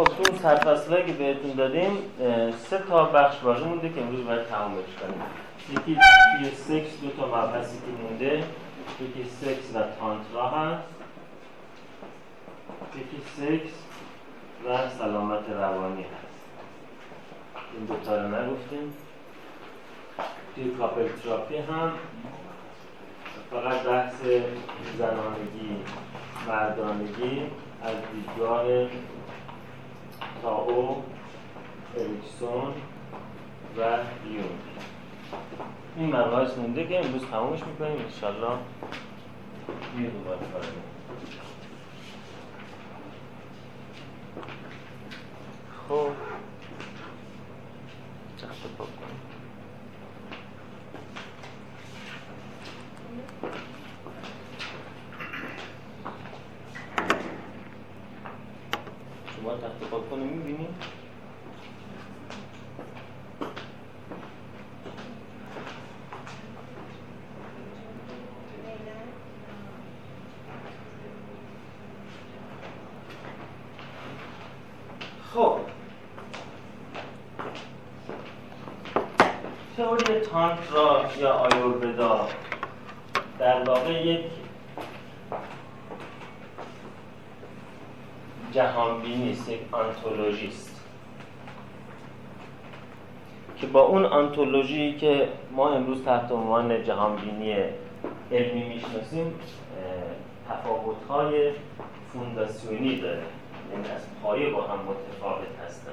خب تو اون سرفصله که بهتون دادیم سه تا بخش باقی مونده که امروز باید تمامش کنیم. یکی توی سکس دو تا مبحثی که مونده. یکی سکس و تانترا هست یکی سکس و سلامت روانی هست این دو تا رو نگفتیم. توی couple therapy هم. فقط بحث زنانگی مردانگی از دیدگاه تاو اریکسون و یون این مباحث مونده که امروز تمومش می‌کنیم. انشالله یه دوباره خب چند پاک کنیم شما تخت پاک کنیم می‌بینیم خب تئوری تانترا یا آیوربدا در واقع یک جهانبینی است یک آنتولوژیست که با اون آنتولوژی که ما امروز تحت عنوان جهانبینی علمی می‌شناسیم تفاوت‌های فونداسیونی داره. یعنی از پایه با هم متفاوت هستن.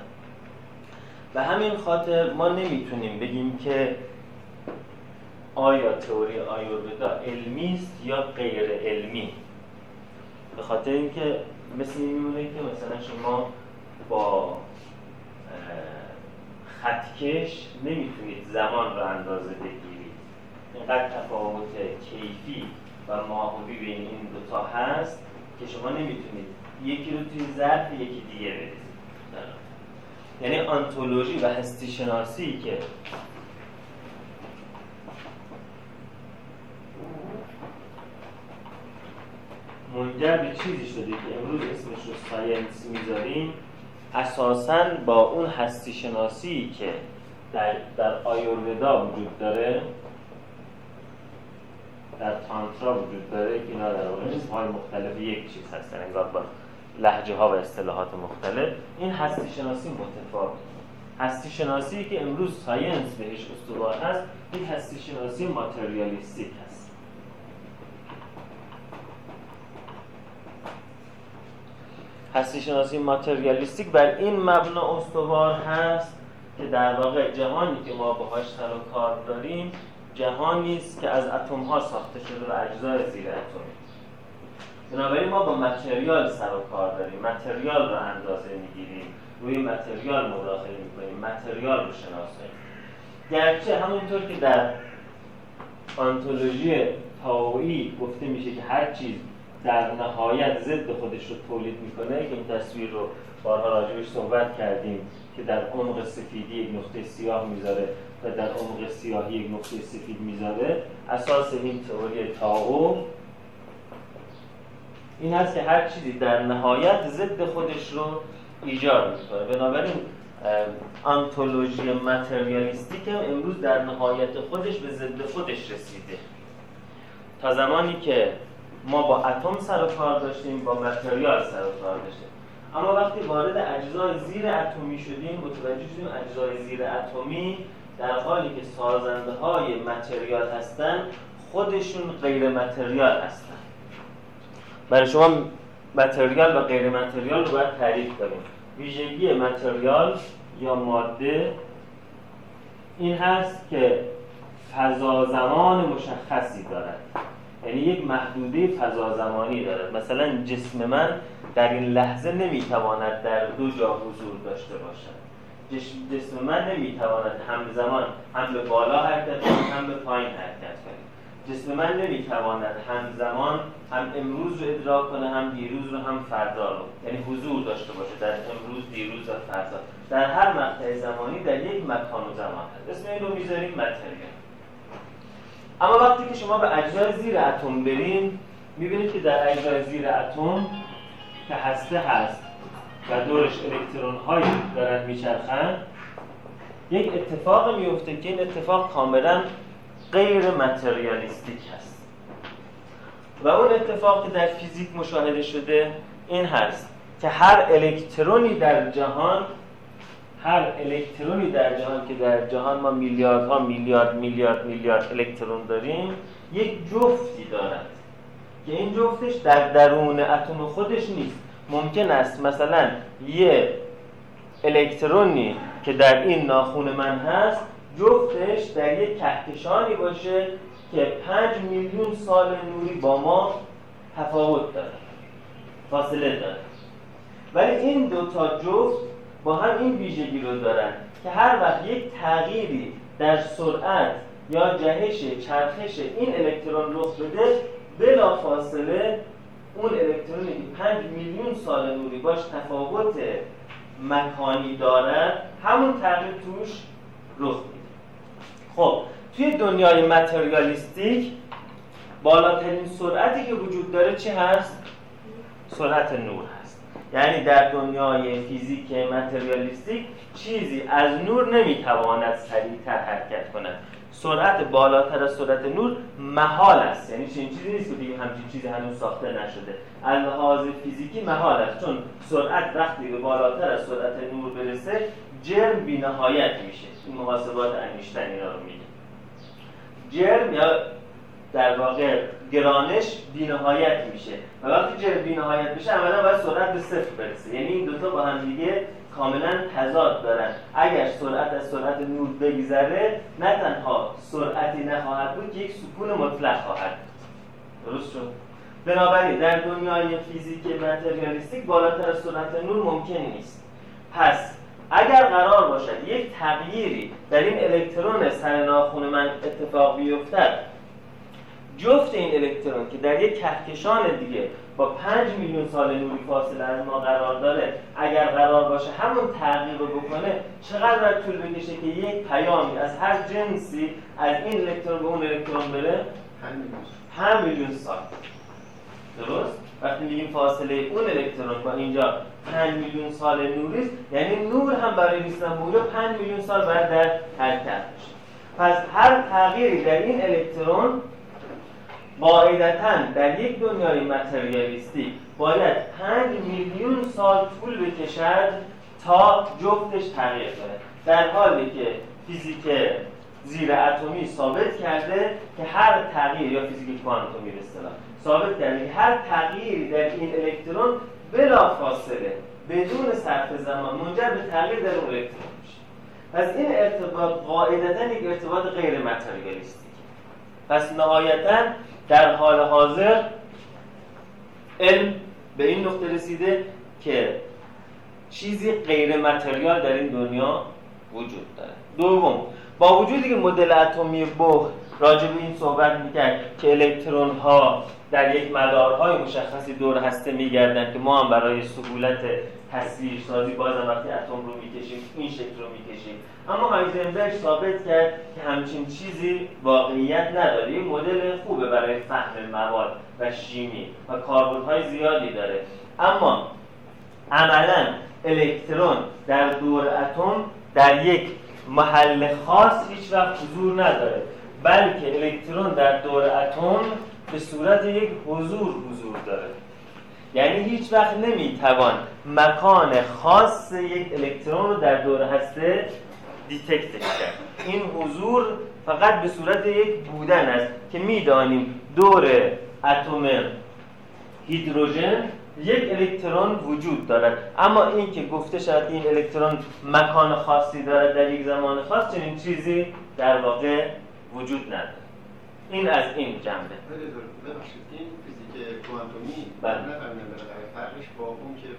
و همین خاطر ما نمی‌تونیم بگیم که آیا تئوری آیوربدا علمی است یا غیر علمی. به خاطر اینکه مثل این میمونه که مثلا شما با خطکش نمی‌تونید زمان رو اندازه بگیرید. اینقدر تفاوت کیفی و ماهوی بین این دوتا هست که شما نمی‌تونید یکی رو توی ظرف یکی دیگه بریزید. یعنی آنتولوژی و هستی شناسی که منجر به چیزی شده که امروز اسمش رو science می‌ذاریم. اساسا با اون هستی شناسی که در, در آیورودا وجود داره در تانترا وجود داره که اینا در واقع های مختلف یک چیز هستن انگار با لهجه ها و اصطلاحات مختلف. این هستی شناسی متفاوت. هستی شناسی که امروز science بهش استوار هست این هستی شناسی materialistic هستی شناسی ماتریالیستیک بر این مبنا استوار هست که در واقع جهانی که ما باهاش سر و کار داریم جهانی است که از اتم ها ساخته شده و اجزای زیر اتمی. بنابراین ما با متریال سر و کار داریم. متریال رو اندازه می‌گیریم. روی متریال مداخله می‌کنیم. متریال رو شناساییم گرچه همونطور که در آنتولوژی تاویی گفته میشه که هر چیز در نهایت ضد خودش رو تولید می‌کنه. که این تصویر رو بارها راجبش صحبت کردیم که در عمق سفیدی یک نقطه سیاه می‌ذاره و در عمق سیاهی یک نقطه سفید می‌ذاره. اساس این تئوری تاو این هست که هر چیزی در نهایت ضد خودش رو ایجاد می‌کنه. بنابراین آنتولوژی متریالیستیک امروز در نهایت خودش به ضد خودش رسیده. تا زمانی که ما با اتم سر و کار داشتیم با متریال سر و کار داشتیم. اما وقتی وارد اجزای زیر اتمی شدیم متوجه شدیم اجزای زیر اتمی در حالی که سازنده های متریال هستن خودشون غیر متریال هستن. برای شما متریال و غیر متریال رو باید تعریف کنیم. ویژگی متریال یا ماده این هست که فضا زمان مشخصی دارد. یعنی یک محدوده فضا زمانی دارد مثلا جسم من در این لحظه نمی‌تواند در دو جا حضور داشته باشد. جسم من نمی‌تواند همزمان هم به بالا حرکت کنه هم به پایین حرکت کنه. جسم من نمی‌تواند همزمان هم امروز رو ادراک کنه هم دیروز رو هم فردا رو. یعنی حضور داشته باشه در امروز دیروز و فردا. در هر مقطع زمانی در یک مکان و زمان. هست اسم این رو می‌ذاریم متریال. اما وقتی که شما به اجزای زیر اتم برین می‌بینید که در اجزای زیر اتم که هسته هست و دورش الکترون هایی دارن میچرخن یک اتفاق میفته که این اتفاق کاملا غیر متریالیستیک هست. و اون اتفاق که در فیزیک مشاهده شده این هست که هر الکترونی در جهان هر الکترونی در جهان که در جهان ما میلیاردها میلیارد میلیارد میلیارد الکترون داریم یک جفتی دارد. که این جفتش در درون اتم خودش نیست. ممکن است مثلا یه الکترونی که در این ناخون من هست جفتش در یک کهکشانی باشه که پنج میلیون سال نوری با ما تفاوت داره فاصله داره ولی این دو تا جفت با هم این ویژگی رو دارن که هر وقت یک تغییری در سرعت یا جهش چرخش این الکترون رخ بده بلا فاصله اون الکترونی که 5 میلیون سال نوری باش تفاوت مکانی داره همون تغییر توش رخ میده خب توی دنیای متریالیستیک بالاترین سرعتی که وجود داره چی هست؟ سرعت نور هست یعنی در دنیای فیزیک متریالیستیک چیزی از نور نمی‌تواند سریعتر حرکت کند. سرعت بالاتر از سرعت نور محال است. یعنی چنین چیزی نیست که دیگه همچین چیزی هنوز ساخته نشده. از لحاظ فیزیکی محال است چون سرعت وقتی به بالاتر از سرعت نور برسه جرم بینهایت میشه. این محاسبات انیشتین اینا رو میگه. جرم یا در واقع گرانش بینهایت میشه. و وقتی جرم بینهایت میشه عملا باید سرعت به صفر برسه. یعنی این دوتا با هم دیگه کاملا تضاد دارن. اگر سرعت از سرعت نور بگذره نه تنها سرعتی نخواهد بود که یک سکون مطلق خواهد درست شد؟ بنابراین در دنیای فیزیک متریالیستیک بالاتر از سرعت نور ممکن نیست. پس اگر قرار باشد یک تغییری در این الکترون سر ناخون من اتفاق بیفتد جفت این الکترون که در یک کهکشان دیگه با 5 میلیون سال نوری فاصله از ما قرار داره اگر قرار باشه همون تغییر رو بکنه چقدر باید طول بکشه که یک پیامی از هر جنسی از این الکترون به اون الکترون بره؟ 5 میلیون سال. درست؟ وقتی میگیم فاصله اون الکترون با اینجا 5 میلیون سال نوری است یعنی نور هم برای رسیدن به 5 میلیون سال باید در حرکت بشه پس هر تغییری در این الکترون قاعدتا در یک دنیای متریالیستی باید 5 میلیون سال طول بکشد تا جفتش تغییر کنه. در حالی که فیزیک زیر اتمی ثابت کرده که هر تغییر یا فیزیک کوانتومی به ثابت کرده که هر تغییری در این الکترون بلا فاصله بدون صرف زمان منجر به تغییر در اون الکترون میشه. پس این ارتباط قاعدتا یک ارتباط غیر متریالیستی. پس نهایتا در حال حاضر علم به این نقطه رسیده که چیزی غیر متریال در این دنیا وجود داره. دوم با وجودی که مدل اتمی بوخ راجع به این صحبت می‌کرد که الکترون ها در یک مدارهای مشخصی دور هسته میگردن که ما هم برای سهولت تصویر سازی بازم وقتی اتم رو می‌کشیم این شکل رو می‌کشیم. اما هایزنبرگ ثابت کرد که همچین چیزی واقعیت نداره. این مدل خوبه برای فهم مواد و شیمی و های زیادی داره. اما عملا الکترون در دور اتم در یک محل خاص هیچ وقت حضور نداره بلکه الکترون در دور اتم به صورت یک حضور حضور داره. یعنی هیچ وقت نمی‌توان مکان خاص یک الکترون رو در دور هسته detect کرد. این حضور فقط به صورت یک بودن است که می‌دانیم دور اتم هیدروژن یک الکترون وجود دارد. اما این که گفته شد این الکترون مکان خاصی دارد در یک زمان خاص چنین چیزی در واقع وجود ندارد. این از این جنبه. این کوانتومی بله. فرقش با اون که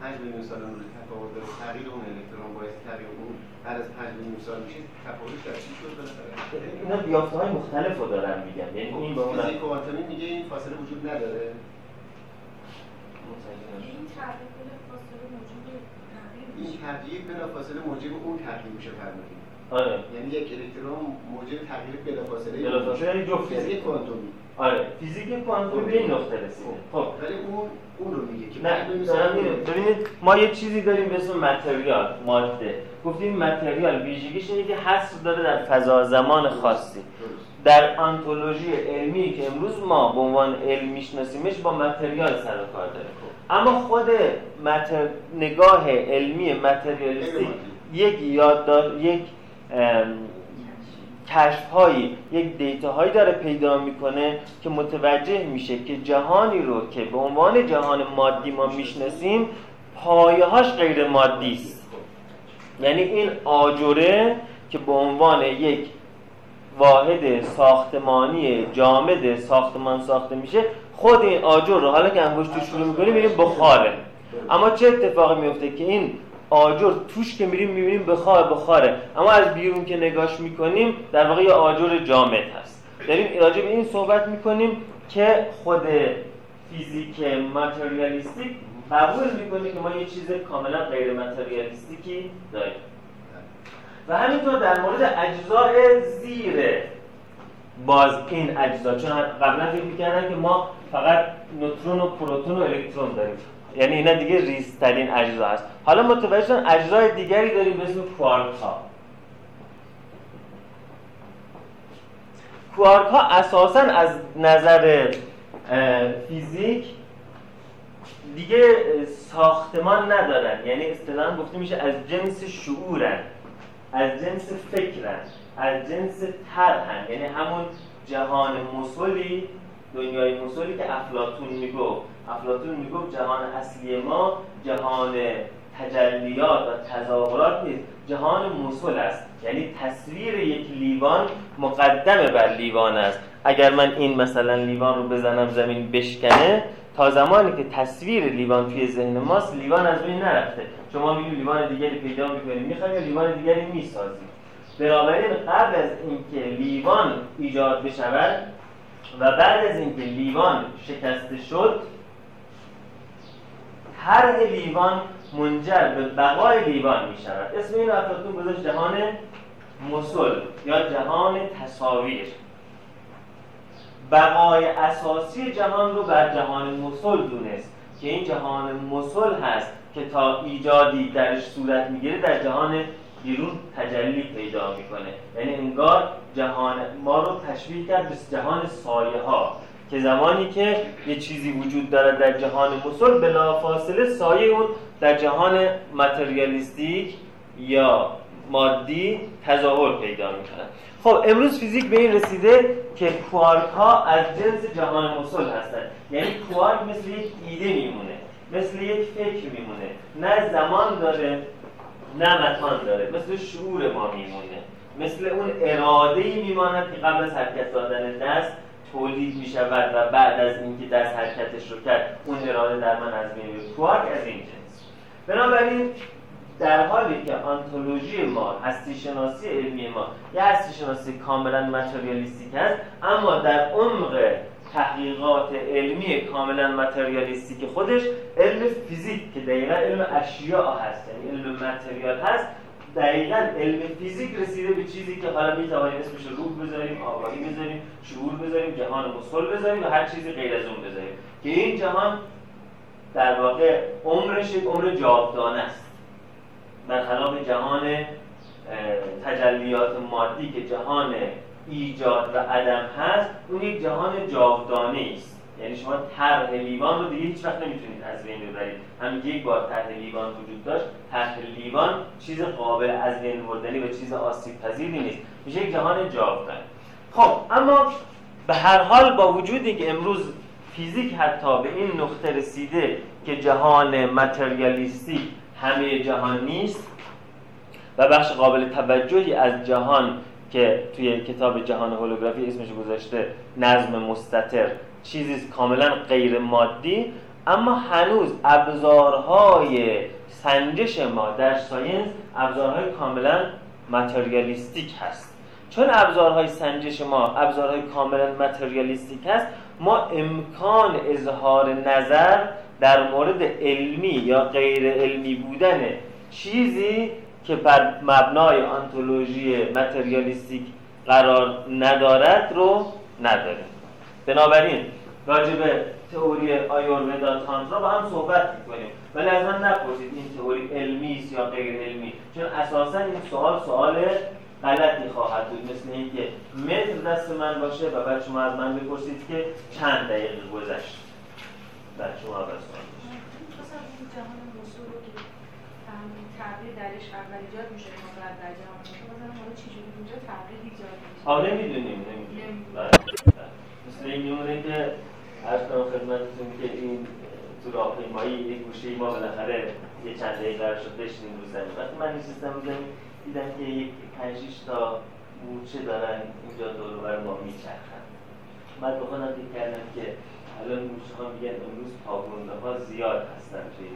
5 میلیون سال نور تفاوت داره تغییر اون الکترون باعث تغییر اون هر از 5 میلیون سال میشه تفاوت در چی شد؟ بالاخره اینا بیافته های مختلف رو دارن میگن. یعنی خب، این به اون کوانتومی میگه این فاصله وجود نداره. این تغییر بلافاصله موجب اون تغییر میشه فرمودید. آره. یعنی یک الکترون موجب تغییر بلافاصله بلافاصله یعنی جفت فیزیک. کوانتومی. آره. فیزیک کوانتومی به این نقطه رسیده. خب. ولی اون اون رو میگه که نه ببینید ما یه چیزی داریم به اسم متریال ماده. گفتیم متریال ویژگیش اینه که حصر داره در فضا زمان خاصی. در آنتولوژی علمی که امروز ما به عنوان علم میشناسیمش با متریال سر و کار داره اما خود متر... نگاه علمی متریالیستی یک یادداشت یک کشف هایی یک دیتا هایی داره پیدا می‌کنه که متوجه میشه که جهانی رو که به عنوان جهان مادی ما می‌شناسیم پایه‌هاش غیر مادی است. یعنی این آجره که به عنوان یک واحد ساختمانی جامد ساختمان ساخته میشه خود این آجر رو حالا که انگشت شروع می‌کنیم می‌بینیم بخاره. اما چه اتفاقی میفته که این آجر توش که میریم می‌بینیم بخار بخاره اما از بیرون که نگاش می‌کنیم در واقع یه آجر جامد هست. داریم راجع به این صحبت می‌کنیم که خود فیزیک ماتریالیستیک قبول می‌کنه که ما یه چیز کاملا غیر ماتریالیستیکی داریم. و همینطور در مورد اجزای زیر باز این اجزا چون قبلا فکر می‌کردن که ما فقط نوترون و پروتون و الکترون داریم. یعنی اینا دیگه ریزترین اجزا هست. حالا متوجه شدن اجزای دیگری داریم به اسم کوارک ها کوارک ها اساسا از نظر فیزیک دیگه ساختمان ندارن. یعنی اصطلاحا گفته میشه از جنس شعورن از جنس فکرن از جنس طرحن. یعنی همون جهان مسلی دنیای مسلی که افلاتون می‌گفت. افلاتون می‌گفت جهان اصلی ما جهان تجلیات و تظاهرات نیست جهان مسل است. یعنی تصویر یک لیوان مقدمه بر لیوان است. اگر من این مثلا لیوان رو بزنم زمین بشکنه تا زمانی که تصویر لیوان توی ذهن ماست لیوان از بین نرفته. شما میگید لیوان دیگری پیدا می‌کنید می‌خوایم یا لیوان دیگری می‌سازید بنابراین قبل از اینکه لیوان ایجاد بشود و بعد از اینکه لیوان شکسته شد طرح لیوان منجر به بقای لیوان می شود اسم این افلاطون گذاشت جهان مسل یا جهان تصاویر بقای اساسی جهان رو بر جهان مسل دونست که این جهان مسل هست که تا ایجادی درش صورت می‌گیره در جهان بیرون تجلی پیدا می‌کنه. یعنی انگار جهان ما رو تشبیه کرد به جهان سایه ها که زمانی که یه چیزی وجود داره در جهان مسل بلافاصله سایه اون در جهان متریالیستیک یا مادی تظاهر پیدا می‌کنن خب امروز فیزیک به این رسیده که کوارک ها از جنس جهان مسل هستن. یعنی کوارک مثل یک ایده میمونه مثل یک فکر میمونه. نه زمان داره نه مکان داره. مثل شعور ما میمونه. مثل اون اراده ای میماند که قبل از حرکت دادن دست تولید می شود و بعد از اینکه دست حرکتش رو کرد اون اراده در من از بین کوارک از این جنس. بنابراین در حالی که آنتولوژی ما هستی شناسی علمی ما یه هستی شناسی کاملا متریالیستیک است اما در عمق تحقیقات علمی کاملا متریالیستیک خودش علم فیزیک که دقیقا علم اشیاء هست یعنی علم متریال هست دقیقا علم فیزیک رسیده به چیزی که حالا می توانیم اسمش روح بذاریم آگاهی بذاریم شعور بذاریم جهان مسل بذاریم و هر چیزی غیر از اون بذاریم. که این جهان در واقع عمرش یک عمر جاودانه است. برخلاف جهان تجلیات مادی که جهان ایجاد و عدم هست اون یک جهان جاودانه است. یعنی شما طرح لیوان رو دیگه هیچ وقت نمی‌تونید از بین ببرید. هم یک بار طرح لیوان وجود داشت طرح لیوان چیز قابل از بین بردنی و چیز آسیب پذیری نیست. میشه یک جهان جاودانه خب اما به هر حال با وجودی که امروز فیزیک حتی به این نقطه رسیده که جهان متریالیستی همه جهان نیست و بخش قابل توجهی از جهان که توی کتاب جهان هولوگرافی اسمش گذاشته نظم مستطر چیزی کاملا غیر مادی اما هنوز ابزارهای سنجش ما در ساینس ابزارهای کاملا متریالیستیک هست. چون ابزارهای سنجش ما ابزارهای کاملا متریالیستیک هست ما امکان اظهار نظر در مورد علمی یا غیر علمی بودن چیزی که بر مبنای آنتولوژی متریالیستیک قرار ندارد رو نداره بنابراین راجع به تئوری آیورودا تانترا با هم صحبت می‌کنیم. ولی از من نپرسید این تئوری علمی است یا غیر علمی. چون اساسا این سوال سوال غلطی خواهد بود مثل اینکه متر دست من باشه و بعد شما از من بپرسید که چند دقیقه گذشت. بعد شما اول سوال تغییر درش اول ایجاد میشه بعد در جهان. مثلا حالا چجوری اونجا تغییر ایجاد میشه آه نمی‌دونیم نمی‌دونیم. مثل این میمونه که عرض کنم خدمتتون که این تو راهپیمایی یک گوشه ما بالاخره یه چند دقیقه قرار شد بشینیم رو زمین. وقتی من نشستم زمین دیدم که یک پنج تا مورچه دارن اینجا دور بر ما میچرخن. بعد به خودم فکر کردم که الان مورچه ها میگن امروز پاگونده ها زیاد هستن توی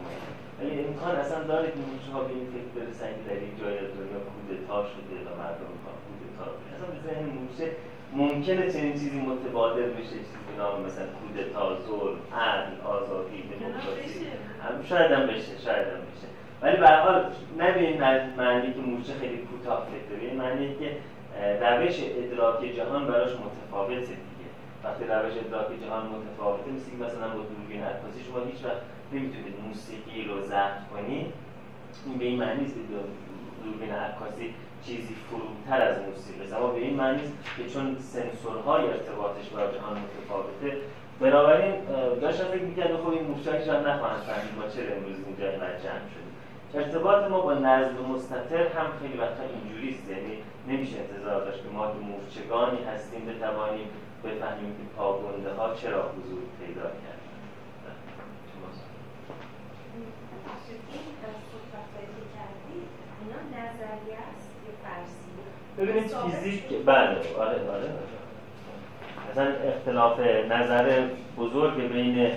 ولی امکان اصلا داره که مورچه ها به این فکر برسن که در این جای دنیا کودتا شده و مردم کودتا اصلا به ذهن مورچه ممکنه چنین چیزی متبادر بشه چیزی نام مثلا کودتا ظلم عدل آزادی دموکراسی. شاید هم بشه شاید هم بشه. ولی به حال نه به این معنی که مورچه خیلی کوتاه فکر این معنی که روش ادراک جهان براش متفاوته دیگه. وقتی روش ادراک جهان متفاوته مثل که مثلا با دوربین عکاسی شما هیچ وقت نمی‌تونید موسیقی رو ضبط کنید. این به این معنی نیست که دوربین عکاسی چیزی فروتر از موسیقی. است اما به این معنی است که چون سنسورهای ارتباطش با جهان متفاوته بنابراین داشتم فکر می‌کردم خب این موشک شاید نخواهند فهمید ما چرا امروز اینجا اینقدر جمع شدیم. ارتباط ما با نظم مستطر هم خیلی وقتا اینجوریست یعنی نمیشه انتظار داشت که ما که مورچگانی هستیم بتوانیم بفهمیم که پاگنده ها چرا حضور پیدا کردن. ببینید فیزیک بله آره آره. مثلا اختلاف نظر بزرگ بین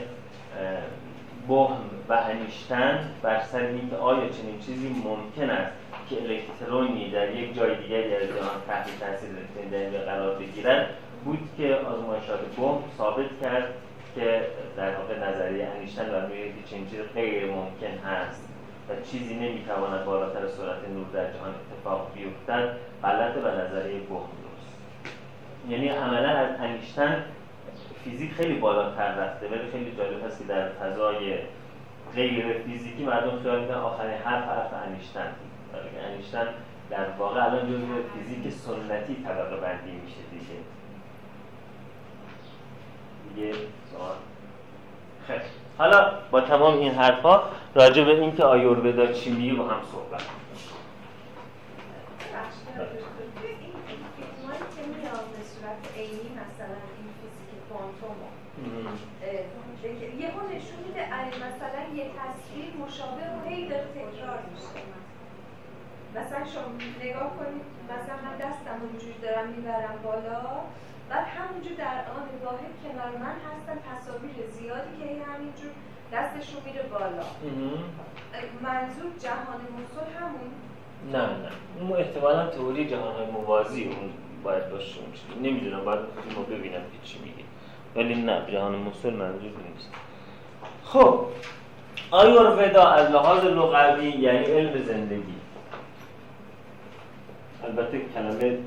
بهم و انیشتن بر سر اینکه آیا چنین چیزی ممکن است که الکترونی در یک جای دیگری از جهان تحت تاثیر الکترون قرار بگیرد بود که آزمایشات بوم ثابت کرد که در واقع نظریه انیشتن و که چنین چیزی غیر ممکن هست و چیزی نمی‌تواند بالاتر سرعت نور در جهان اتفاق بیفتد غلطه و نظریه بوم درست. یعنی عملا از انیشتن فیزیک خیلی بالاتر رفته. ولی خیلی جالب هست که در فضای غیر فیزیکی مردم خیال می‌کنن آخرین حرف حرف انیشتن انیشتن در واقع الان جزء فیزیک سنتی طبقه بندی میشه دیگه. دیگه حالا با تمام این حرفا راجع به اینکه آیورودا چی میگه با هم صحبت یه نشون میده مثلا یه تصویر مشابه و هی داره تکرار میشه مثلا شما نگاه کنید مثلا من دستم اونجوری دارم می‌برم بالا بعد همونجور در آن واحد کنار من هستن تصاویر زیادی که همینجور دستشون میره بالا منظور جهان مسل همون. نه نه. احتمالا تئوری جهان های موازی اون باید باشه نمی‌دونم باید ما ببینم که چی میگه. ولی نه جهان مسل منظور نیست. خب. آیورودا از لحاظ لغوی یعنی علم زندگی. البته کلمه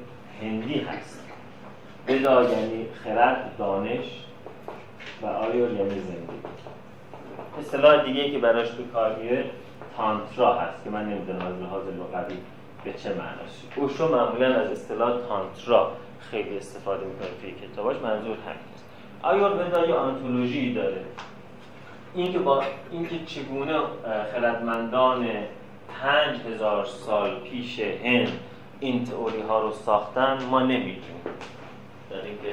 هندی هست. ودا یعنی خرد دانش و آیور یعنی زندگی. اصطلاح دیگه که براش به کار میره تانترا هست که من نمی‌دونم از لحاظ لغوی به چه معناست اوشو معمولا از اصطلاح تانترا خیلی استفاده می‌کنه توی کتاباش منظور همین است. آیورودا یه آنتولوژی داره. اینکه با اینکه چگونه خردمندان پنج هزار سال پیش هند این تئوری ها رو ساختن ما نمی‌دونیم. در اینکه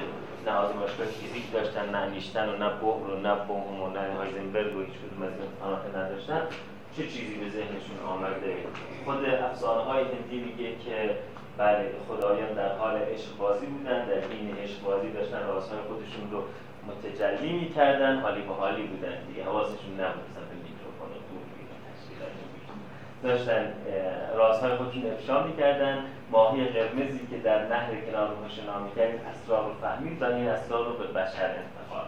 نه آزمایشگاه فیزیک داشتن نه انیشتن و نه بوهر و نه بوهم و نه هایزنبرگ و هیچ کدوم از این نداشتن. چه چیزی به ذهنشون آمده؟ خود افسانه های هندی میگه که بله خدایان در حال عشق بازی بودن در این عشق بازی داشتن رازهای خودشون رو متجلی می‌کردن حالی به حالی بودن دیگه. حواسشون نبود مثلا به میکروفون و داشتن رازهای خودشون افشا می‌کردن. ماهی قرمزی که در نهر کنار شنا می‌کرد اسرار رو فهمید و این اسرار رو به بشر انتقال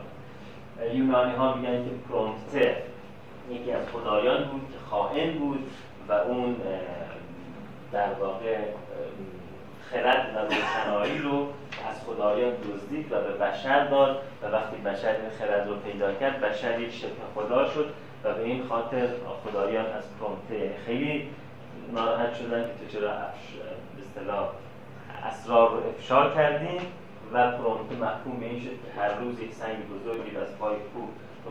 یونانی ها میگن که پرومپته یکی از خدایان بود که خائن بود و اون در واقع خرد و روشنایی رو از خدایان دزدید و به بشر داد و وقتی بشر این خرد رو پیدا کرد بشر یک شبه خدا شد و به این خاطر خدایان از پرومته خیلی ناراحت شدن که تو چرا اصطلاح اسرار رو افشا کردیم و پرومته محکوم به این شد که هر روز یک سنگ بزرگی از پای کوه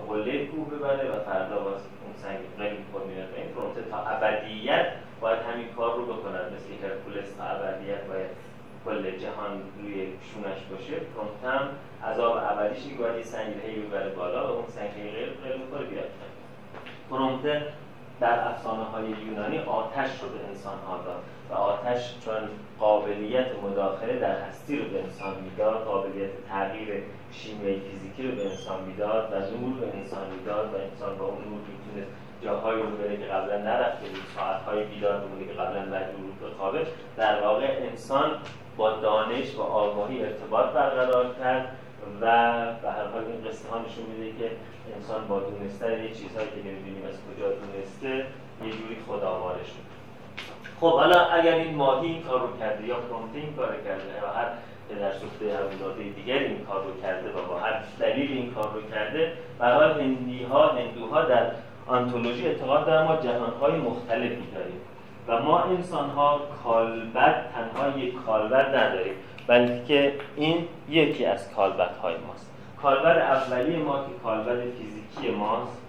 قله کوه ببره و فردا باز اون سنگ خیلی خود میاد. این پرومته تا ابدیت باید همین کار رو بکنن. مثل هرکولس تا ابدیت باید کل جهان روی شونش باشه. پرومته هم عذاب ابدیش باید یه سنگ هی ببره بالا و اون سنگ غیر غیر می‌کنه بیاد پرومته در افسانه های یونانی آتش رو به انسان ها داد و آتش چون قابلیت مداخله در هستی رو به انسان می‌داد قابلیت تغییر شیمیایی فیزیکی رو به انسان می‌داد و نور به انسان می‌داد و انسان با اون نور می‌تونست جاهایی رو بره که قبلا نرفته بود ساعتهای بیدار بمونه که قبلا مجبور بود بخوابه در واقع انسان با دانش و آگاهی ارتباط برقرار کرد. و به هر حال این قصه ها نشون میده که انسان با دونستن یه چیزهایی که نمی‌دونیم از کجا دونسته یه جوری خدا شد خب حالا اگر این ماهی این کار رو کرده یا پرومته این کار کرده و هر در سفته اولاده دیگر این کار رو کرده و با هر دلیل این کار رو کرده برای هندی ها هندوها در آنتولوژی اعتقاد دارن ما جهان های مختلفی داریم و ما انسان ها کالبد تنها یک کالبد نداریم. بلکه این یکی از کالبد های ماست. کالبد اولی ما که کالبد فیزیکی ماست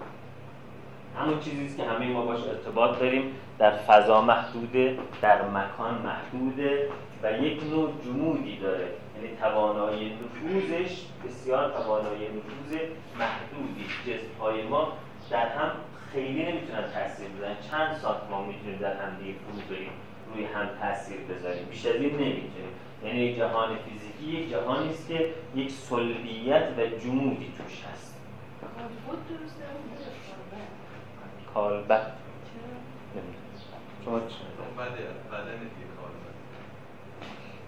همون چیزی که همه ما باش ارتباط داریم در فضا محدوده در مکان محدوده و یک نوع جمودی داره. یعنی توانایی نفوذش بسیار توانایی نفوذ محدودی. جسم های ما در هم خیلی نمی‌تونن تاثیر بزنن چند ساعت ما می‌تونیم در هم دیگه فرو روی هم تاثیر بذاریم. بیشتر این نمی‌تونیم. یعنی یک جهان فیزیکی یک جهانی است که یک سلبیت و جمودی توش هست. کالبد شما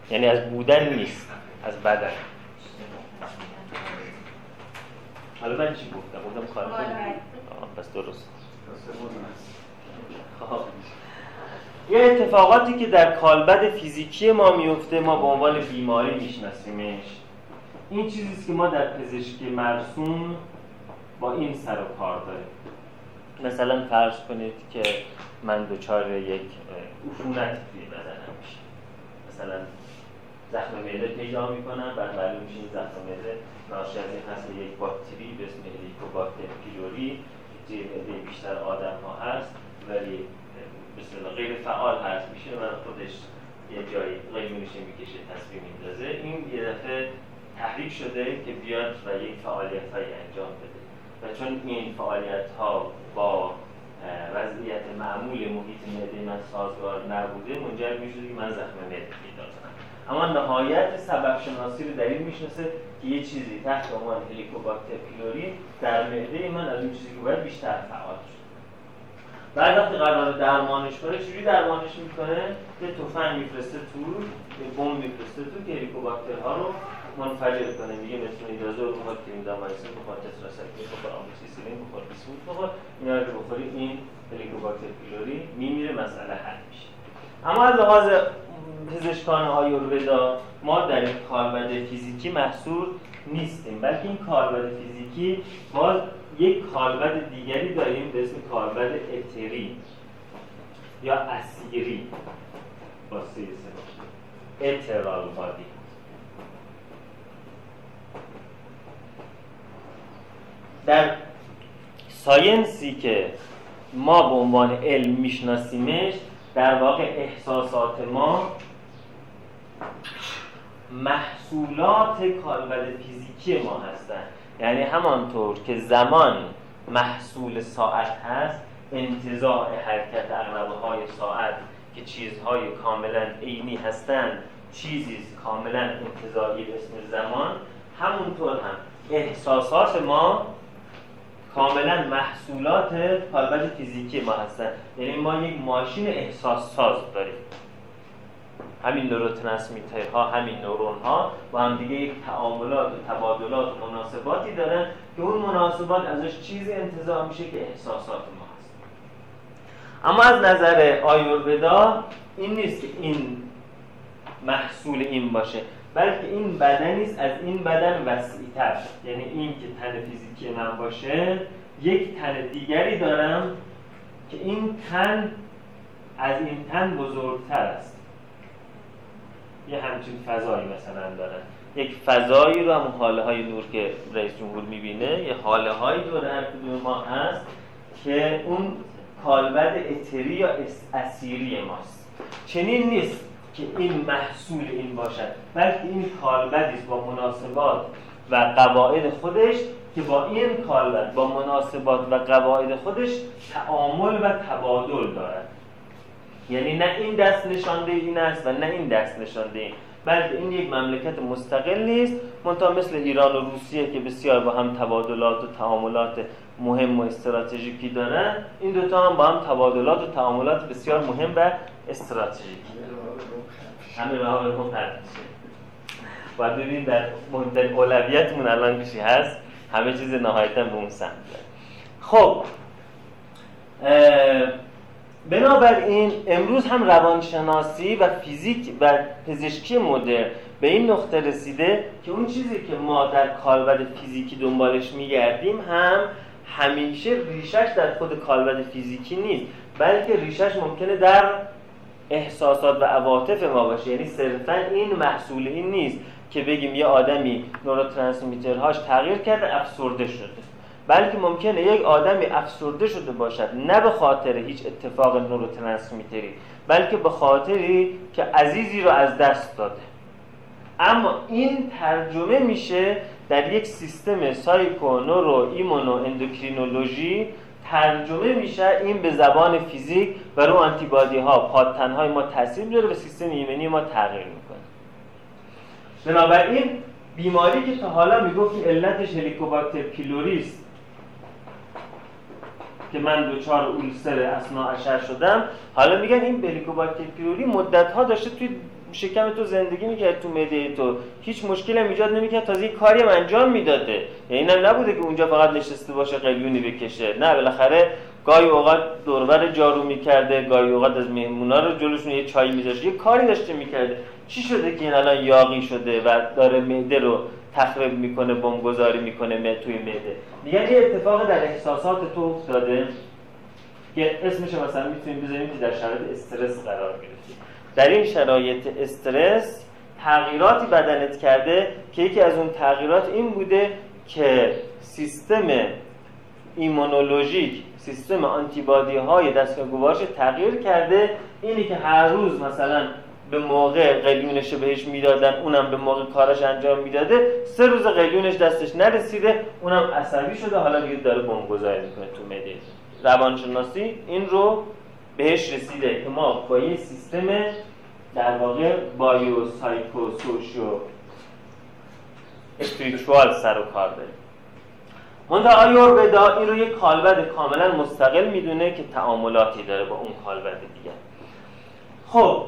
یعنی از بودن نیست از بدن. حالا من چی گفتم؟ گفتم کالبد. پس درست. خب. یه اتفاقاتی که در کالبد فیزیکی ما میفته ما به عنوان بیماری میشناسیمش. این چیزیست که ما در پزشکی مرسوم با این سر و کار داریم. مثلا فرض کنید که من دچار یک عفونت توی بدنم میشه مثلا زخم معده پیدا می‌کنم بعد معلوم میشه این زخم معده ناشی از این هست یک باکتری به اسم هلیکوباکتر پیلوری که توی بیشتر آدم ها هست ولی مثلا غیر فعال هست میشه و خودش یه جایی میشه می‌کشه تصمیم میندازه. این یه دفعه تحریک شده که بیاد و یک فعالیت های انجام بده. و چون این فعالیت ها با وضعیت معمول محیط معده من سازگار نبوده منجر می‌شده که من زخم معده پیدا اما نهایت سبب شناسی رو دلیل می‌شناسه که یه چیزی تحت عنوان هلیکوباکتر پیلوری در معده من از این چیزی که باید بیشتر فعال شد. بعد وقتی قرار درمانش کنه چجوری درمانش می‌کنه؟ یه تفنگ میفرسته تو یه بمب میفرسته تو که هلیکوباکترها رو منفجر کنه. میگه مثل میدازور بخواد کریمدامایسین تتراسایکلین بخواد آموکسیسیلین بخواد بیسموت بخواد اینا رو بخوری این هلیکوباکتر پیلوری میمیره مسئله حل میشه. اما از لحاظ پزشکان آیورودا ما در این کالبد فیزیکی محصول نیستیم بلکه این کالبد فیزیکی باز یک کالبد دیگری داریم به اسم کالبد اتری یا اسیری با اترال بادی. در ساینسی که ما به عنوان علم میشناسیمش در واقع احساسات ما محصولات کالبد فیزیکی ما هستند یعنی همانطور که زمان محصول ساعت هست انتظاع حرکت اغنبه های ساعت که چیزهای کاملا عینی هستند چیزی کاملا انتظاعی به اسم زمان همونطور هم احساسات ما کاملا محصولات کالبد فیزیکی ما هستن یعنی ما یک ماشین احساس ساز داریم. همین ها همین نورون ها با هم دیگه یک تعاملات و تبادلات و مناسباتی دارن که اون مناسبات ازش چیزی انتظار میشه که احساسات ما هست. اما از نظر آیورودا این نیست که این محصول این باشه بلکه این بدنی است از این بدن وسیعتر یعنی این که تن فیزیکی من باشه یک تن دیگری دارم که این تن از این تن بزرگتر است. یه همچین فضایی مثلا دارن یک فضایی رو هم حاله های نور که رئیس جمهور می‌بینه یه حاله هایی دور هر کدوم ما هست که اون کالبد اتری یا اسیری ماست. چنین نیست که این محصول این باشد بلکه این کالبدی با مناسبات و قواعد خودش که با این کالبد با مناسبات و قواعد خودش تعامل و تبادل دارد. یعنی نه این دست نشانده این است و نه این دست نشانده این. بلکه این یک مملکت مستقل نیست منتها مثل ایران و روسیه که بسیار با هم تبادلات و تعاملات مهم و استراتژیکی دارن این دوتا هم با هم تبادلات و تعاملات بسیار مهم و استراتژیکی. همه راه رو باید ببینید در مهمترین اولویتمون الان کشی هست؟ همه چیز نهایتا به اون سمت. خب بنابراین امروز هم روانشناسی و فیزیک و پزشکی مدرن به این نقطه رسیده که اون چیزی که ما در کالبد فیزیکی دنبالش میگردیم هم همیشه ریشش در خود کالبد فیزیکی نیست بلکه ریشش ممکنه در احساسات و عواطف ما باشه. یعنی صرفا این محصول این نیست که بگیم یه آدمی نوروترانسمیترهاش تغییر کرده افسرده شده. بلکه ممکنه یک آدمی افسرده شده باشد نه به خاطر هیچ اتفاق neurotransmitter ی بلکه به خاطری که عزیزی رو از دست داده. اما این ترجمه میشه در یک سیستم psycho neuro immuno endocrinology ترجمه میشه این به زبان فیزیک و رو آنتیبادی ها پادتن های ما تاثیر می‌ذاره و سیستم ایمنی ما تغییر می‌کنه. بنابراین بیماری که تا حالا می‌گفت علتش هلیکوباکتر پیلوریست که من دوچار اولسر اسنا اشر شدم. حالا میگن این هلیکوباکتر پیلوری مدت ها داشته توی شکم تو زندگی می‌کرد تو معده تو. هیچ مشکل هم ایجاد نمی‌کرد تازه کاری هم انجام می‌داده. یعنی اینم نبوده که اونجا فقط نشسته باشه قلیونی بکشه. نه بالاخره گاهی اوقات دورور جارو می‌کرده گاهی اوقات از مهمونا رو جلوشون یه چای میذاشته یه کاری داشته می‌کرده. چی شده که این الان یاقی شده و داره معده رو تخریب می‌کنه بمبگذاری می‌کنه توی معده. میگن یه اتفاق در احساسات تو افتاده که اسمش مثلا می‌تونیم بذاریم که در شرایط استرس قرار گرفتی در این شرایط استرس تغییراتی بدنت کرده که یکی از اون تغییرات این بوده که سیستم ایمونولوژیک سیستم آنتیبادی های دستگاه گوارش تغییر کرده. اینی که هر روز مثلا به موقع قلیونش بهش می‌دادن اونم به موقع کارش انجام می‌داده. سه روز قلیونش دستش نرسیده اونم عصبی شده. حالا دیگه داره بمبگذاری می‌کنه تو مده روانشناسی این رو بهش رسیده که ما با یه سیستم در واقع بایو سایکو سوشو اسپریچوال سر و کار داریم. منتها آیوربدا این رو یک کالبد کاملا مستقل می‌دونه که تعاملاتی داره با اون کالبد دیگه. خب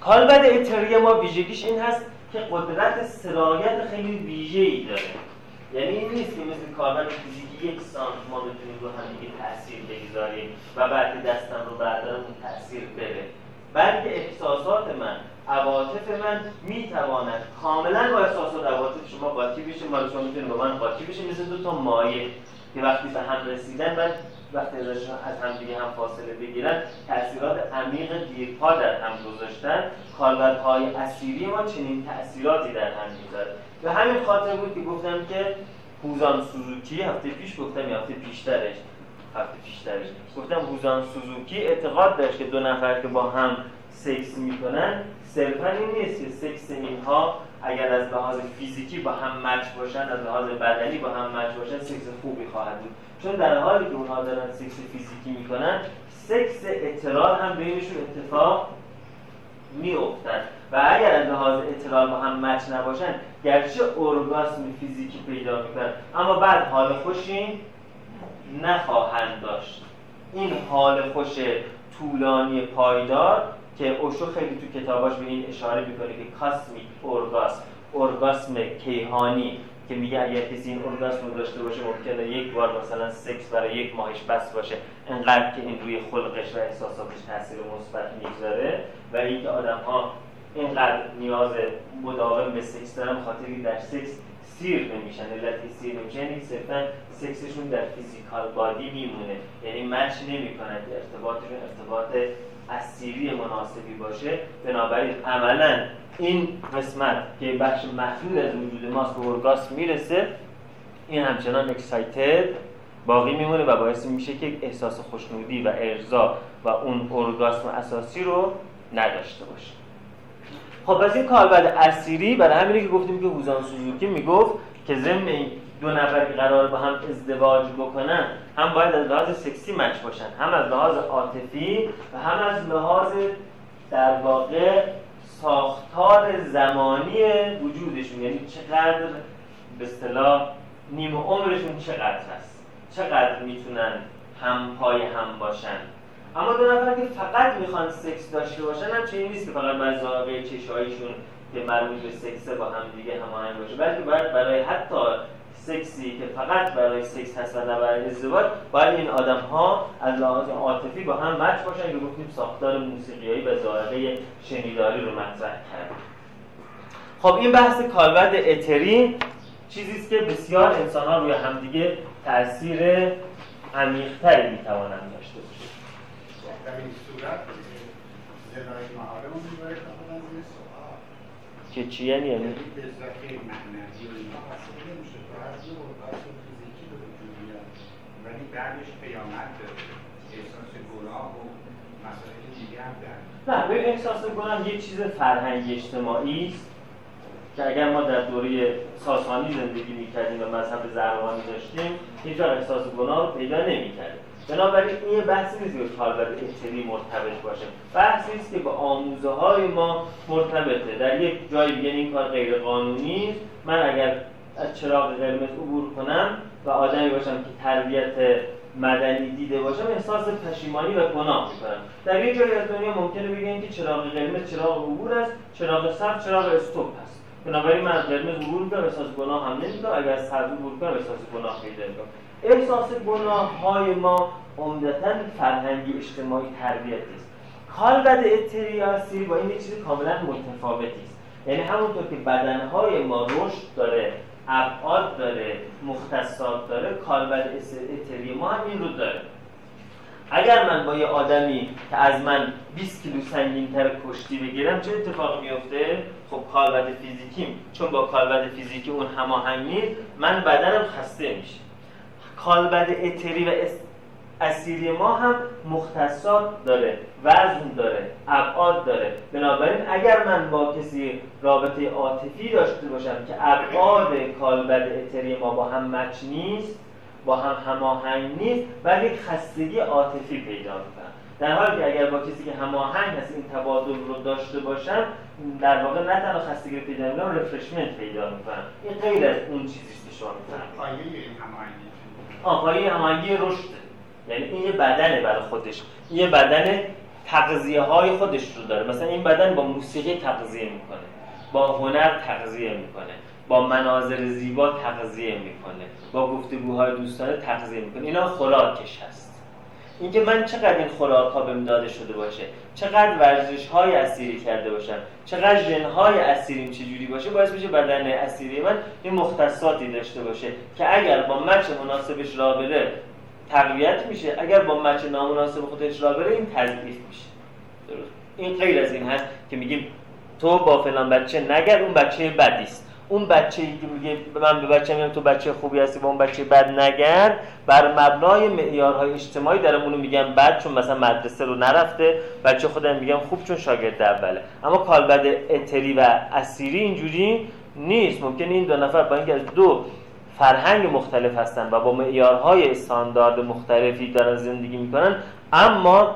کالبد اتری ما ویژگیش این هست که قدرت سرایت خیلی ویژه ای داره. یعنی این نیست که مثل کالبد فیزیکی یک سانت ما بتونیم رو هم دیگه تاثیر بگذاریم و بعد دستم رو بردارم اون تاثیر بره بلکه احساسات من عواطف من می‌تواند کاملا با احساسات عواطف شما قاطی بشه مال شما می‌تونه با من قاطی بشه مثل دو تا مایه که وقتی به هم رسیدن و وقتی از هم دیگه هم فاصله بگیرن تاثیرات عمیق دیرپا در هم گذاشتن. کالبدهای اسیری ما چنین تاثیراتی در هم می‌ذاره به همین خاطر بود که گفتم که هوزان سوزوکی هفته پیش گفتم یا هفته پیشترش هفته پیشترش گفتم هوزان سوزوکی اعتقاد داشت که دو نفر که با هم سکس می‌کنن صرفا این نیست که سکس اینها اگر از لحاظ فیزیکی با هم مچ باشن از لحاظ بدنی با هم مچ باشن سکس خوبی خواهد بود. چون در حالی که اونها دارن سکس فیزیکی می‌کنن سکس اطرال هم بینشون اتفاق میافتد. و اگر از لحاظ اطرال با هم مچ نباشن گرچه ارگاسم فیزیکی پیدا می‌کنن اما بعد حال خوشی نخواهند داشت. این حال خوش طولانی پایدار که اوشو خیلی تو کتاباش به این اشاره می‌کنه که کاسمیک اورگاسم اورگاسم کیهانی که میگه اگر کسی این اورگاسم رو داشته باشه ممکنه یک بار مثلا سکس برای یک ماهش بس باشه. انقدر که این روی خلقش و احساساتش تاثیر مثبت می‌گذاره و اینکه آدم ها اینقدر نیاز مداوم به سکس دارن خاطر در سکس سیر نمیشن. علت سیر نمیشن یعنی صرفا سکسشون در physical body میمونه. یعنی match نمی‌کنن ارتباطشون ارتباط اثیری مناسبی باشه بنابراین عملا این قسمت که بخش محدود از وجود ماست به ارگاسم می‌رسه این همچنان اکسایتد باقی میمونه و باعث میشه که احساس خوشنودی و ارضا و اون ارگاسم اساسی رو نداشته باشه. خب پس این کالبد اسیری برای همینه که گفتیم که هوزان سوزوکی می‌گفت که ضمن دو نفری قرار با هم ازدواج بکنن هم باید از لحاظ سکسی مچ باشن. هم از لحاظ عاطفی و هم از لحاظ در واقع ساختار زمانی وجودشون. یعنی چقدر به اصطلاح نیم عمرشون چقدر هست. چقدر می‌تونن هم پای هم باشن. اما دو نفر که فقط می‌خوان سکس داشته باشن هم چنین نیست که فقط بر زاویه چشایشون که مربوط به سکس با هم دیگه هماهنگ باشه بلکه باید برای حتی سکسی که فقط برای سکس هست و نه برای ازدواج باید این آدم ها از لحاظ عاطفی با هم مچ باشن که گفتیم ساختار موسیقیایی و ذائقه شنیداری رو مطرح کرد خب این بحث کالبد اتری چیزی است که بسیار انسان ها روی همدیگه تاثیر عمیق‌تری می‌توانند داشته باشه که چی یعنی به ذکر معنوی و اینا حاصل نمیشه تو هر جو ارگاسم فیزیکی به وجود میاد. ولی بعدش احساس گناه و مسائل دیگه هم نه به احساس گناه یه چیز فرهنگ اجتماعی است که اگر ما در دوره ساسانی زندگی می‌کردیم و مذهب زرمانی داشتیم هیچ احساس گناه رو پیدا نمی‌کردیم. بنابراین این یه بحثی نیست که کالبد اجتماعی مرتبط باشه. بحثی است که با آموزه های ما مرتبطه. در یک جایی دیگه این کار غیر قانونی من اگر از چراغ قرمز عبور کنم و آدمی باشم که تربیت مدنی دیده باشم احساس پشیمانی و گناه می‌کنم. در یک جایی از دنیا ممکنه بگن که چراغ قرمز چراغ عبور است چراغ سبز چراغ استوب است. بنابراین من از قرمز عبور می‌کنم احساس گناه هم نمی‌کنم. اگر از سبز عبور کنم احساس گناه پیدا می‌کنم. احساس گناه های ما عمدتا فرهنگی اجتماعی تربیتی است کالبد اتریاسی با این چیز کاملا متفاوتی است. یعنی همونطور که بدنهای ما رشد داره ابعاد داره مختصات داره کالبد اتری ما هم این رو داره. اگر من با یه آدمی که از من 20 کیلو سنگینتر کشتی بگیرم چه اتفاق میفته؟ خب کالبد فیزیکیم. چون با کالبد فیزیکی اون هماهنگ نیست من بدنم خسته میشه. کالبد اتری و اسیری ما هم مختصات داره. وزن داره ابعاد داره. بنابراین اگر من با کسی رابطه عاطفی داشته باشم که ابعاد کالبد اتری ما با هم مچ نیست با هم هماهنگ نیست ولی یک خستگی عاطفی پیدا می‌کنم. در حالی که اگر با کسی که هماهنگ هست این تبادل رو داشته باشم در واقع نه تنها خستگی رو پیدا می‌کنم رفرشمنت پیدا می‌کنم. این غیر از اون چیزی که شما می‌فهمید. پایه هماهنگی. رشد. یعنی این یه بدنه برای خودش. یه بدن تغذیه های خودش رو داره. مثلا این بدن با موسیقی تغذیه می‌کنه با هنر تغذیه می‌کنه با مناظر زیبا تغذیه می‌کنه با گفتگوهای دوستانه تغذیه می‌کنه. اینا خوراکش هست. اینکه من چقدر این خوراک ها بهم داده شده باشه چقدر ورزش های اسیری کرده باشم چقدر ژن های اسیریم چجوری باشه باعث میشه بدن اسیری من این مختصاتی داشته باشه که اگر با مچ مناسبش را بره تقویت میشه. اگر با مچ نامناسب خودش را بره این تضعیف میشه. درست. این غیر از این هست که میگیم تو با فلان بچه نگر اون بچه بدی است اون بچه ای که میگه من به بچه میگم تو بچه خوبی هستی با اون بچه بد نگر بر مبنای معیارهای اجتماعی دارم اونو میگم بد چون مثلا مدرسه رو نرفته بچه خودم میگم خوب چون شاگرد اوله. اما کالبد اتری و اسیری اینجوری نیست. ممکن این دو نفر با اینکه از دو فرهنگ مختلف هستن و با معیارهای استاندارد مختلفی دارن زندگی می‌کنن اما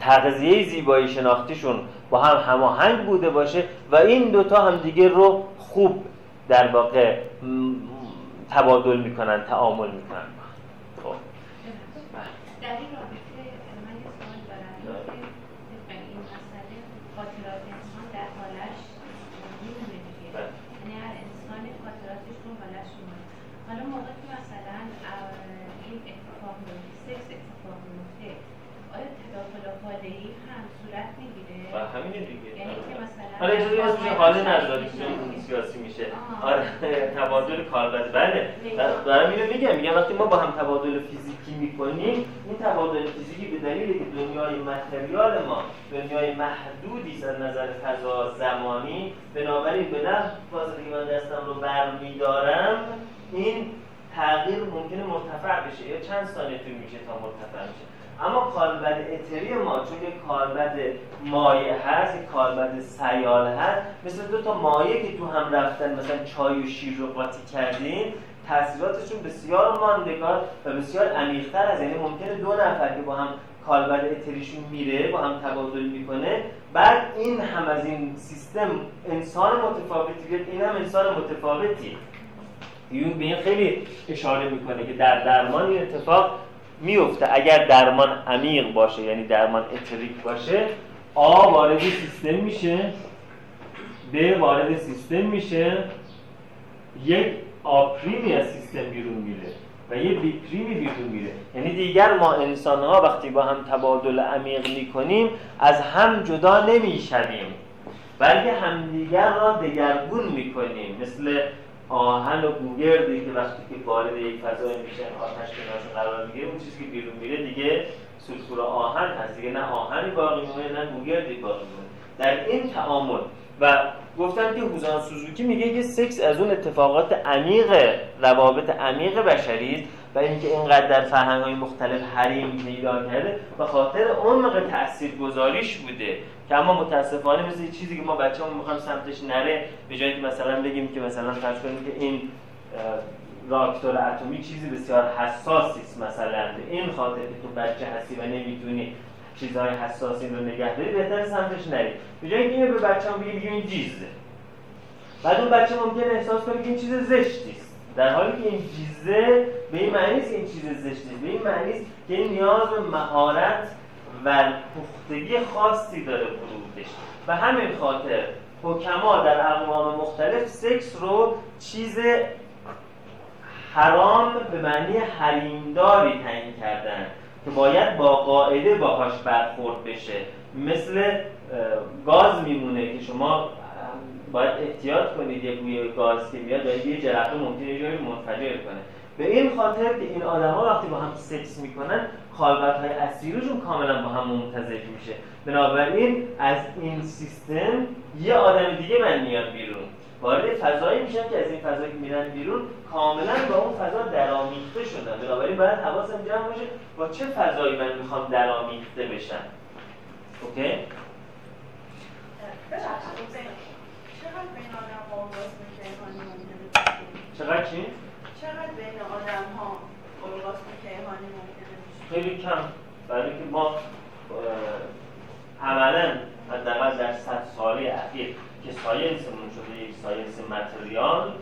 تغذیه زیبایی شناختیشون با هم هماهنگ بوده باشه و این دوتا هم دیگه رو خوب در واقع تبادل می‌کنن تعامل می‌کنن خب در این رابطه من یه سوال دارم که این مسئله خاطرات انسان در حالش میمونه دیگه یعنی هر انسان خاطراتش رو حالش میمونه حالا موقع که مثلا این اتفاق میفته سکس اتفاق میفته آیا تداخل استفاده ای هم صورت می‌گیره و همینه دیگه یعنی که مثلا حالا اجازه هست میشه حالی نداری که سیاسی میشه. آره تبادل کاربرد بله دارم اینو میگم. میگم وقتی ما با هم تبادل فیزیکی می‌کنیم این تبادل فیزیکی به دلیل که دنیای متریال ما دنیای محدودی از نظر فضا زمانی بنابراین به نفع فاصله که من دستم رو برمیدارم این تغییر ممکنه مرتفع بشه یا چند ثانیه طول میشه تا مرتفع میشه اما کالبد اتری ما چون یک کالبد مایع هست یک کالبد سیال هست مثل دو تا مایع که تو هم رفتن مثلا چای و شیر رو قاطی کردیم تاثیراتشون بسیار ماندگار و بسیار عمیق‌تر از یعنی ممکنه دو نفر که با هم کالبد اتریشون میره با هم تبادل می‌کنه. بعد این هم از این سیستم انسان متفاوتی بیاد این هم انسان متفاوتی. یون به این خیلی اشاره می‌کنه که در درمان این اتفاق میفته. اگر درمان عمیق باشه یعنی درمان اتریک باشه آ وارد سیستم میشه ب وارد سیستم میشه یک آپریمی از سیستم بیرون میره و یه بیپریمی بیرون میره. یعنی دیگر ما انسان ها وقتی با هم تبادل عمیق می‌کنیم از هم جدا نمی‌شویم. بلکه همدیگر را دگرگون می‌کنیم مثل آهن و گوگردی که وقتی که وارد یک فضای میشن آتش کنارشون قرار می‌گیره اون چیزی که بیرون میره دیگه سلفور آهن هست. دیگه نه آهنی باقی میمونه نه گوگردی باقی میمونه در این تعامل. و گفتم که هوزان سوزوکی میگه که سکس از اون اتفاقات عمیق روابط عمیق بشری و اینکه اینقدر در فرهنگ های مختلف حریم پیدا کرده به خاطر عمق تاثیرگذاریش بوده. که اما متاسفانه مثل چیزی که ما بچه‌مون می‌خوایم سمتش نره به جایی که مثلا بگیم که مثلا فرض کنیم که این راکتور اتمی چیزی بسیار حساسی است مثلا. این خاطر که تو بچه هستی و نمی‌تونی چیزهای حساسی رو نگه داری بهتر سمتش نری. به جایی که به بچه‌ام بگیم بگیم این چیزه بعد اون بچه ممکن احساس کنه که این چیز زشتی است. در حالی که این چیزه به این معنی این چیز زشتی به این معنی که این نیاز به مهارت و پختگی خاصی داره ورودش و همین خاطر حکما در اقوام مختلف سکس رو چیز حرام به معنی حریمداری تعیین کردن که باید با قاعده باهاش برخورد بشه. مثل گاز میمونه که شما باید احتیاط کنید یه بوی گاز که میاد یه جرقه ممکنه جایی منفجر کنه. به این خاطر که این آدما وقتی با هم سکس می‌کنن خالقت های اصلیشون کاملا با هم ممتزج میشه. بنابراین از این سیستم یه آدم دیگه من میاد بیرون. وارد فضایی میشن که از این فضا که میرن بیرون کاملا با اون فضا درامیخته شدن. بنابراین باید حواسم جمع باشه با چه فضایی من می‌خوام درامیخته بشم. اوکی؟ چقدر چی؟ خیلی کم. برای که ما عملا حداقل در صد ساله اخیر که science مون شده یک science material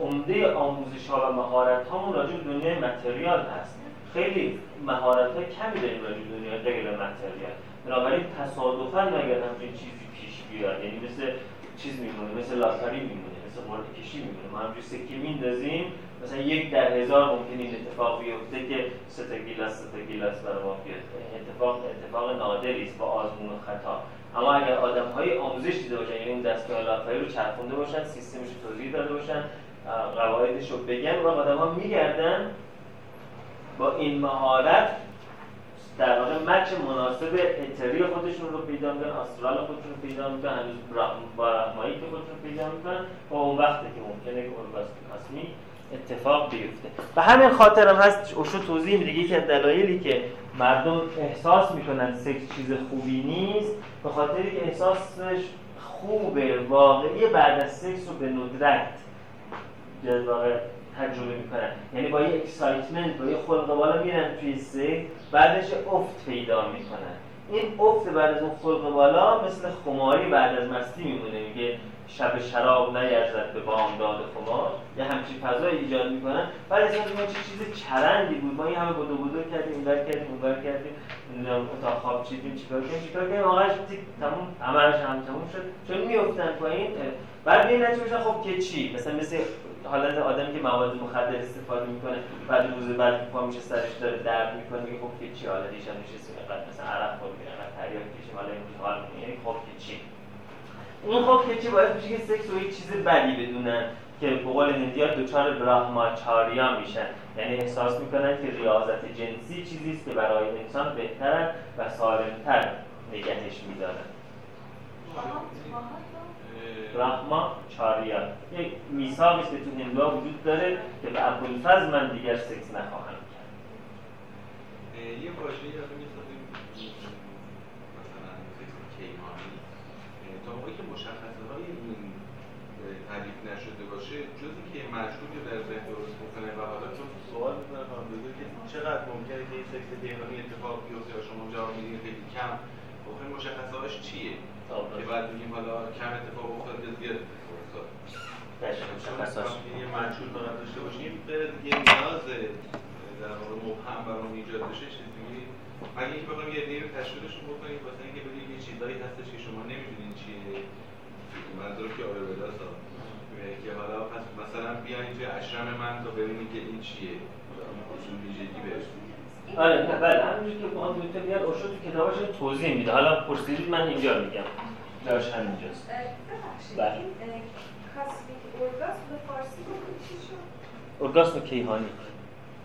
عمده آموزش ها و مهارت هامون راجع به دنیای material هست. خیلی مهارت های کمی داریم راجع به دنیای غیر material. بنابراین تصادفا مگر همچین چیزی پیش بیاد؟ یعنی مثل چیز میمونه مثل لاتاری میمونه مثل قرعه کشی میمونه. ما همجوری سکه میندازیم مثلا یک در هزار ممکن این اتفاق بیفته که سه تا گیلاس سه تا گیلاس برای ما اتفاق اتفاق نادری است با آزمون و خطا. اما اگر آدم های آموزش دیده باشن یعنی اون دستگاه لاتاری رو چرخونده باشن سیستمش رو توضیح داده باشن قواعدش رو بگن و آدم ها میگردن با این مهارت در واقع مچ مناسب اتری خودشون رو پیدا می‌کنن آسترال خودشون رو پیدا می‌کنن هنوز برحمایی که خودشون پیدا می‌کنن و اون وقتی که ممکنه که کاسمی اتفاق بیفته. و همین خاطر هم هست اوشو توضیح میده که دلایلی که مردم احساس می‌کنن سکس چیز خوبی نیست به خاطری که احساسش خوبه واقعی بعد از سکس رو به ندرت واقع تجربه می‌کنن. یعنی با یه excitement با یه خلق بالا میرن توی سکس بعدش افت پیدا می‌کنن. این افت بعد از اون خلق بالا مثل خماری بعد از مستی میمونه میگه شب شراب نیرزد به بامداد خمار. یه همچین فضای ایجاد می‌کنن. بعد اصلا ما چه چیز چرندی بود. ما این همه بدو بدو کردیم اینور کردیم اونور کردیم. اتاق خواب چیدیم چیکار کردیم چیکار کردیم. آقاش تموم عملش هم تموم شد. چون میافتن پایین بعد این نتیجه خب که چی؟ مثلا مثل حالت آدمی که مواد مخدر استفاده می‌کنه بعد روز بعد پا میشه سرش داره درد می‌کنه میگه خب که چی؟ حالا دیشب نشستیم مثلا عرق خورد اینقدر چی این خب که چی؟ باید میشه که سکس رو یک چیز بدی بدونن که به قول هندیا دچار براهماچاریا میشن. یعنی احساس می‌کنن که ریاضت جنسی چیزی است که برای انسان بهتر و سالمتر نگهش میدارن. براهما چاریا یک میثاقی است که تو هندوها وجود داره که به ابوالفضل من دیگر سکس نخواهم کرد. یه واژه‌ای مثلا سکس کیهانی تا موقعی که مشخصه های این تعریف نشده باشه جزی که مجهول در ذهن درست می‌کنه و حالا چون سوال می‌کنه خانم دکتر که چقدر ممکنه که این سکس کیهانی اتفاق بیفته یا شما جواب میدین خیلی کم آخه مشخصه هاش چیه؟ که بعد میگیم حالا کم اتفاق افتاد یا زیاد اتفاق افتاد یه مجهول فقط داشته باشیم یه نیاز در واقع مبهم برام ایجاد بشه چیزی اگه اینکه بخوایم یه دیگه تشکیلشون بکنیم واسه اینکه بگیم یه چیزایی هستش که شما نمی‌دونین چیه منظور که آره بداست که حالا پس مثلا بیاین توی اشرم من تا ببینید که این چیه. اصول ویژگی بهش آره نه بله. همینجور که خانم دکتر میگن اوشو تو کتاباش توضیح میده. حالا پرسیدید من اینجا میگم. جاش همینجاست. بله. اورگاسم به فارسی چی شد؟ ارگاسم کیهانی.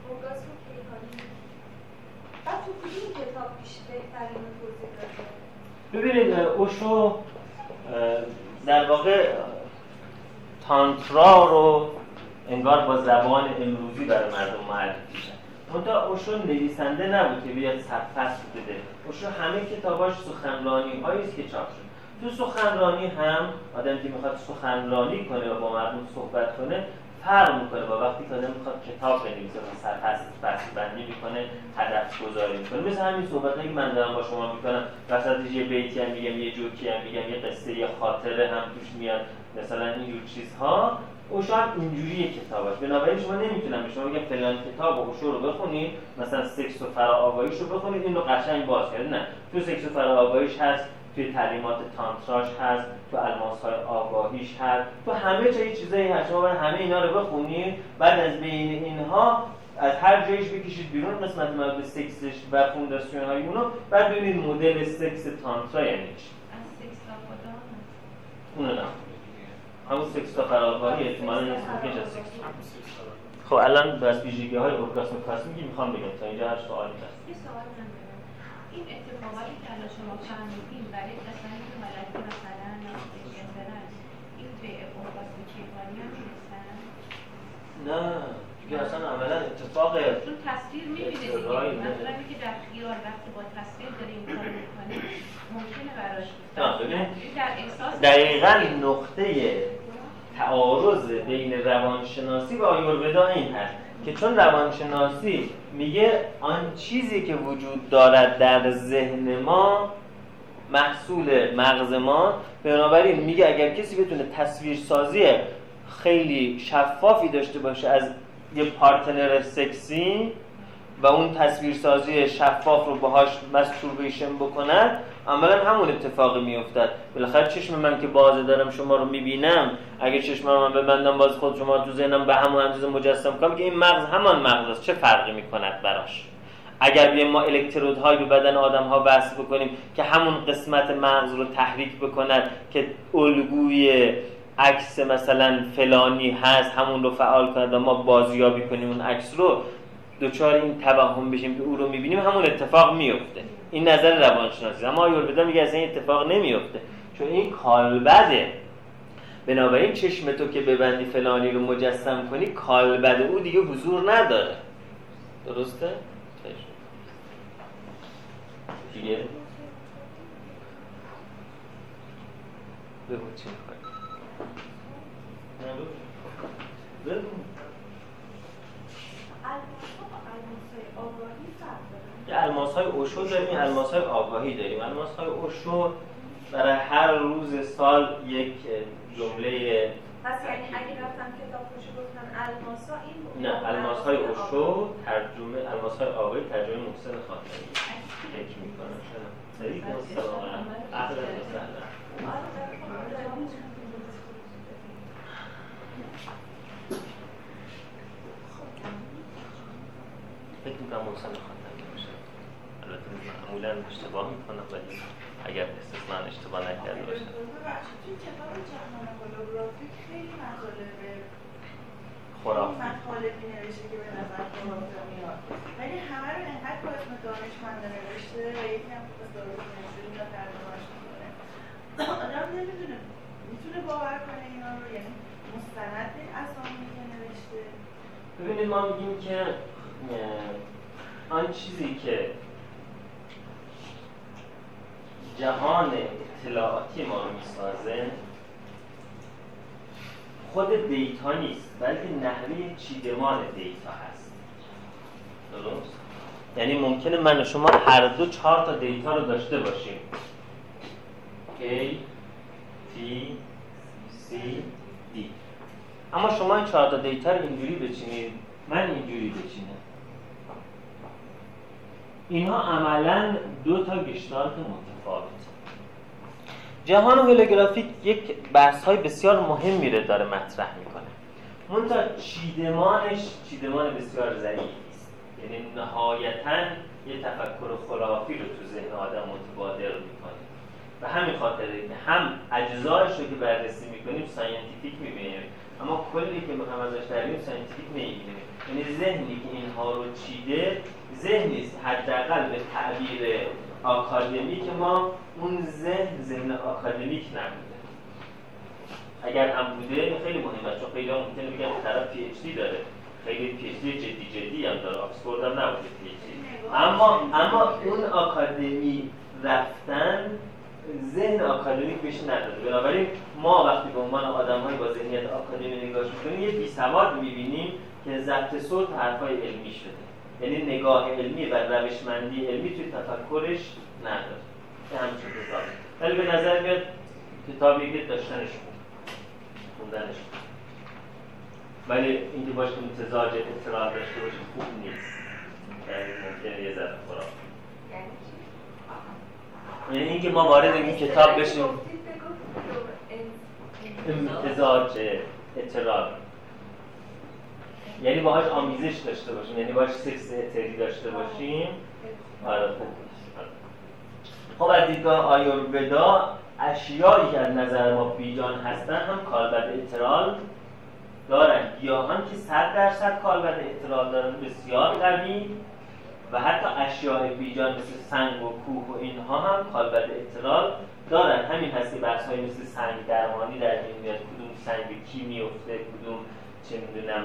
اورگاسم کیهانی. بعد تو کدوم کتاب بیش بهترین رو توضیح داده؟ ببینید اوشو در واقع تانترا رو انگار با زبان امروزی برای مردم معرفی کرد منتها اوشو نویسنده نبود که بیاد سرفصل بده. اوشو همه کتاباش سخنرانی هایی است که چاپ شد. تو سخنرانی هم آدمی که می‌خواد سخنرانی کنه و با مردم صحبت کنه فرق می‌کنه با وقتی که آدم می‌خواد کتاب بنویسه و سرفصل فصل بندی می‌کنه هدف گذاری می‌کنه. مثل همین صحبت که من دارم با شما می‌کنم. وسطش یه بیتی هم میگم یه جوکی هم میگم یه قصه یه خاطره هم توش میاد. مثلا اینجور چیزها. اوشو هم اینجوری کتاباش. بنابراین شما نمی‌تونم به شما بگم فلان کتاب اوشو رو بخونید. مثلا سکس و فراآگاهیش رو بخونید. این رو قشنگ باز کرد. نه. تو سکس و فراآگاهیش هست. توی تعلیمات تانتراش هست تو الماس های آگاهیش هست. تو همه جای چیزایی هست. شما باید همه اینا رو بخونید بعد از بین اینها از هر جایش بکشید بیرون قسمت مربوط سکسش و فونداسیون های اونو بعد ببینید مدل سکس تانترا یعنی چی. از سکس تا اونو نه. همون سکس تا فراگاهی احتمالا از سکس خب الان بس ویژگی های اورگاسم کاسمیکی می‌خوام بگم تا اینجا هر سوالی هست. یه سوال این اتفاقاتی که الان شما فرمودین برای کسانی که حالت مثلا استرس این به اورگاسم کیهانی هم می‌رسن؟ نه دیگه اصلا عملا اتفاق چون تصویر می‌بینه دیگه. مثلا اینکه در خیال وقتی با تصویر داره این کار می‌کنه ممکنه براش در احساس دقیقا نقطه تعارض بین روانشناسی و آیورودا این هست. که چون روانشناسی میگه آن چیزی که وجود دارد در ذهن ما محصول مغز ما بنابراین میگه اگر کسی بتونه تصویرسازی خیلی شفافی داشته باشه از یه پارتنر سکسی و اون تصویرسازی شفاف رو باهاش مستوربیشن بکنن عملا همون اتفاقی میافتد بالاخره چشم من که بازه دارم شما رو می‌بینم اگه چشم من ببندم باز خود شما تو ذهنم به همون اندازه مجسم کنم که این مغز همان مغز است. چه فرقی می‌کند براش؟ اگر بیایم ما الکترودهایی به بدن آدم ها بکنیم که همون قسمت مغز رو تحریک بکند که الگوی عکس مثلا فلانی هست همون رو فعال کند و ما بازیابی کنیم اون عکس رو دچار این توهم بشیم که او رو می‌بینیم همون اتفاق میفته این نظر روانشناسی. اما آیوربدا میگه اصلا این اتفاق نمیفته. چون این کالبده. بنابراین چشم تو که ببندی فلانی رو مجسم کنی کالبد او دیگه حضور نداره. درسته؟ دیگه؟ بگو چی می‌خوای. یه الماس های اوشو داریم الماس های آگاهی داریم. الماس های اوشو برای هر روز سال یک جمله پس یعنی اگه رفتم کتاب فروشی گفتن الماسا این نه الماس های اوشو ترجمه الماس های آگاهی ترجمه محسن خاتمی. فکر می‌کنم شنم علیکم السلام اهلا و سهلا فکر می‌کنم محسن خاتمی باشه البته معمولا بیشتر اشتباه می‌کنم ولی اگر استثنا اشتباه نکرده باشم. توی کتاب جهان هولوگرافیک خیلی مطالب خرافی. مطالبی نوشته که به نظر خرافی میاد. ولی همه رو انقدر با اسم نوشته و یکی هم به دارو نوشته یا ترجمهش می‌کنه. آدم نمی‌دونه می‌تونه باور کنه اینا رو یعنی مستند اسامی که نوشته. ببینید ما میگیم که آن چیزی که جهان اطلاعاتی ما رو می‌سازه. خود data نیست بلکه نحوه چیدمان data هست. درست؟ یعنی ممکنه من و شما هر دو چهار تا data رو داشته باشیم. A, T, C, D. اما شما این چهار تا data رو اینجوری بچینید من اینجوری بچینم. اینها عملا دو تا گشتالت متفاوت جهان holographic یک بحث های بسیار مهمی رو داره مطرح می‌کنه. منتها چیدمانش چیدمان بسیار ضعیفی است یعنی نهایتا یه تفکر خرافی رو تو ذهن آدم متبادر می‌کنه. و همین خاطره که هم اجزایش رو که بررسی می‌کنیم scientific می‌بینیم اما کلی که می‌خوام ازش دریم scientific نمی‌بینیم. یعنی ذهنی که اینها رو چیده ذهن نیست. حداقل به تعبیر آکادمیک ما اون ذهن ذهن آکادمیک نبوده. اگر هم بوده خیلی مهمه. چون خیلی ممکنه بگن طرف PhD داره. خیلی PhD جدی جدی هم داره. آکسفورد هم نبوده PhD اما اما اون آکادمی رفتن ذهن آکادمیک بهش نداده. بنابراین ما وقتی به عنوان آدم های با ذهنیت آکادمی نگاه می‌کنیم یه بیسواد می‌بینیم که ضبط صوت حرفای علمی شده. یعنی نگاه علمی و روشمندی علمی توی تفکرش نداره. این همچون کتاب ولی به نظر میاد کتابی که داشتنش خوندنش ولی اینکه باشه امتزاج اطلاع داشته باشه خوب نیست. یعنی ممکنه یه ذره خراب. یعنی اینکه ما وارد این کتاب بشیم. امتزاج اطلاع. یعنی باهاش آمیزش داشته باشیم یعنی باهاش سکس اتری داشته باشیم. آره خب از دیدگاه آیورودا اشیایی که از نظر ما بیجان هستن هم کالبد اترال دارن. گیاهان که صد درصد کالبد اترال دارن بسیار قوی. و حتی اشیاء بیجان مثل سنگ و کوه و اینها هم کالبد اترال دارن. همین هست که بحث های مثل سنگ درمانی در میاد کدوم سنگ کی میفته کدوم چه می‌دونم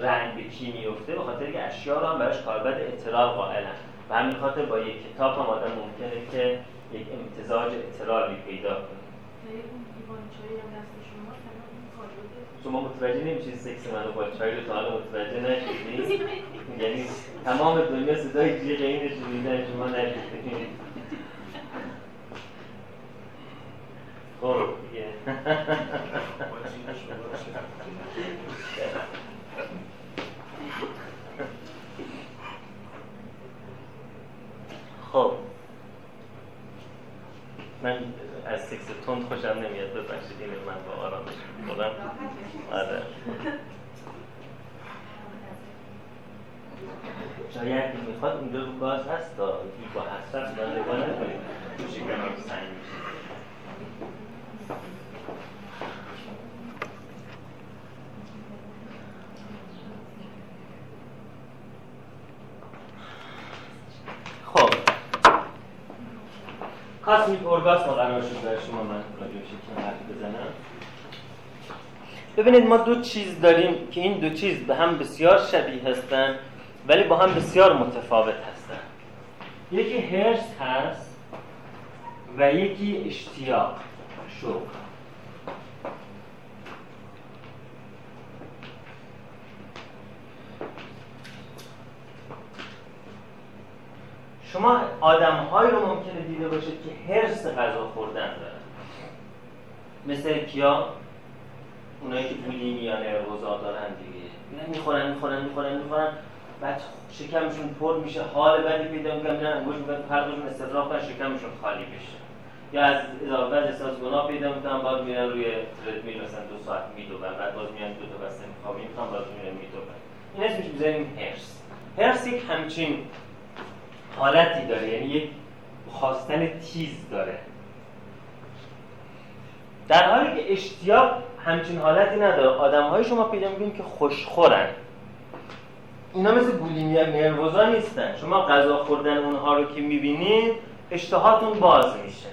رنگ به کی میفته به خاطر که اشیا رو هم براش کاربرد اطلاع قائلن. و همین خاطر با یک کتاب هم آدم ممکنه که یک امتزاج اطلاعی پیدا کنه. شما متوجه نمیشید سکس منو با چای رو تا حالا متوجه نشدید یعنی تمام دنیا صدای جیغ اینش شنیدن شما نشدید خب دیگه خب من از سکس تند خوشم نمیاد. ببخشید اینه من با آرامش می‌کنم آره. شاید می‌خواد اونجا رو گاز هست تا با حسرت من نگاه نکنید. تو شکمم سنگ میشه. کاسمیک اورگاسم قرار شد در شما من راجعش که حرف بزنم. ببینید ما دو چیز داریم که این دو چیز به هم بسیار شبیه هستن ولی با هم بسیار متفاوت هستن. یکی هرس هست و یکی اشتیاق شوق. شما آدم رو ممکنه دیده باشید که حرس غذا خوردن دارن. مثل کیا؟ اونایی که بولیمیا نروزا دارن دیگه. می‌خورن می‌خورن می‌خورن می‌خورن. بعد شکمشون پر میشه حال بدی پیدا می‌کنن میرن انگوش می‌کنن پرقشون استفراغ کنن شکمشون خالی بشه. یا از اضافه احساس گناه پیدا می‌کنن باز میرن روی تردمیل مثلا دو ساعت میدوبن. بعد باز میان دو تا بسته میخوابی می‌خوان باز میرن میدوبن. این اسمش می‌ذاریم هرس هرس یک همچین حالتی داره یعنی یک خواستن تیز داره. در حالی که اشتیاق همچین حالتی نداره آدم های شما پیدا می‌کنید که خوشخورن. اینا مثل بولیمیا نروزا نیستن. شما غذا خوردن اونها رو که می‌بینید اشتهاتون باز میشه.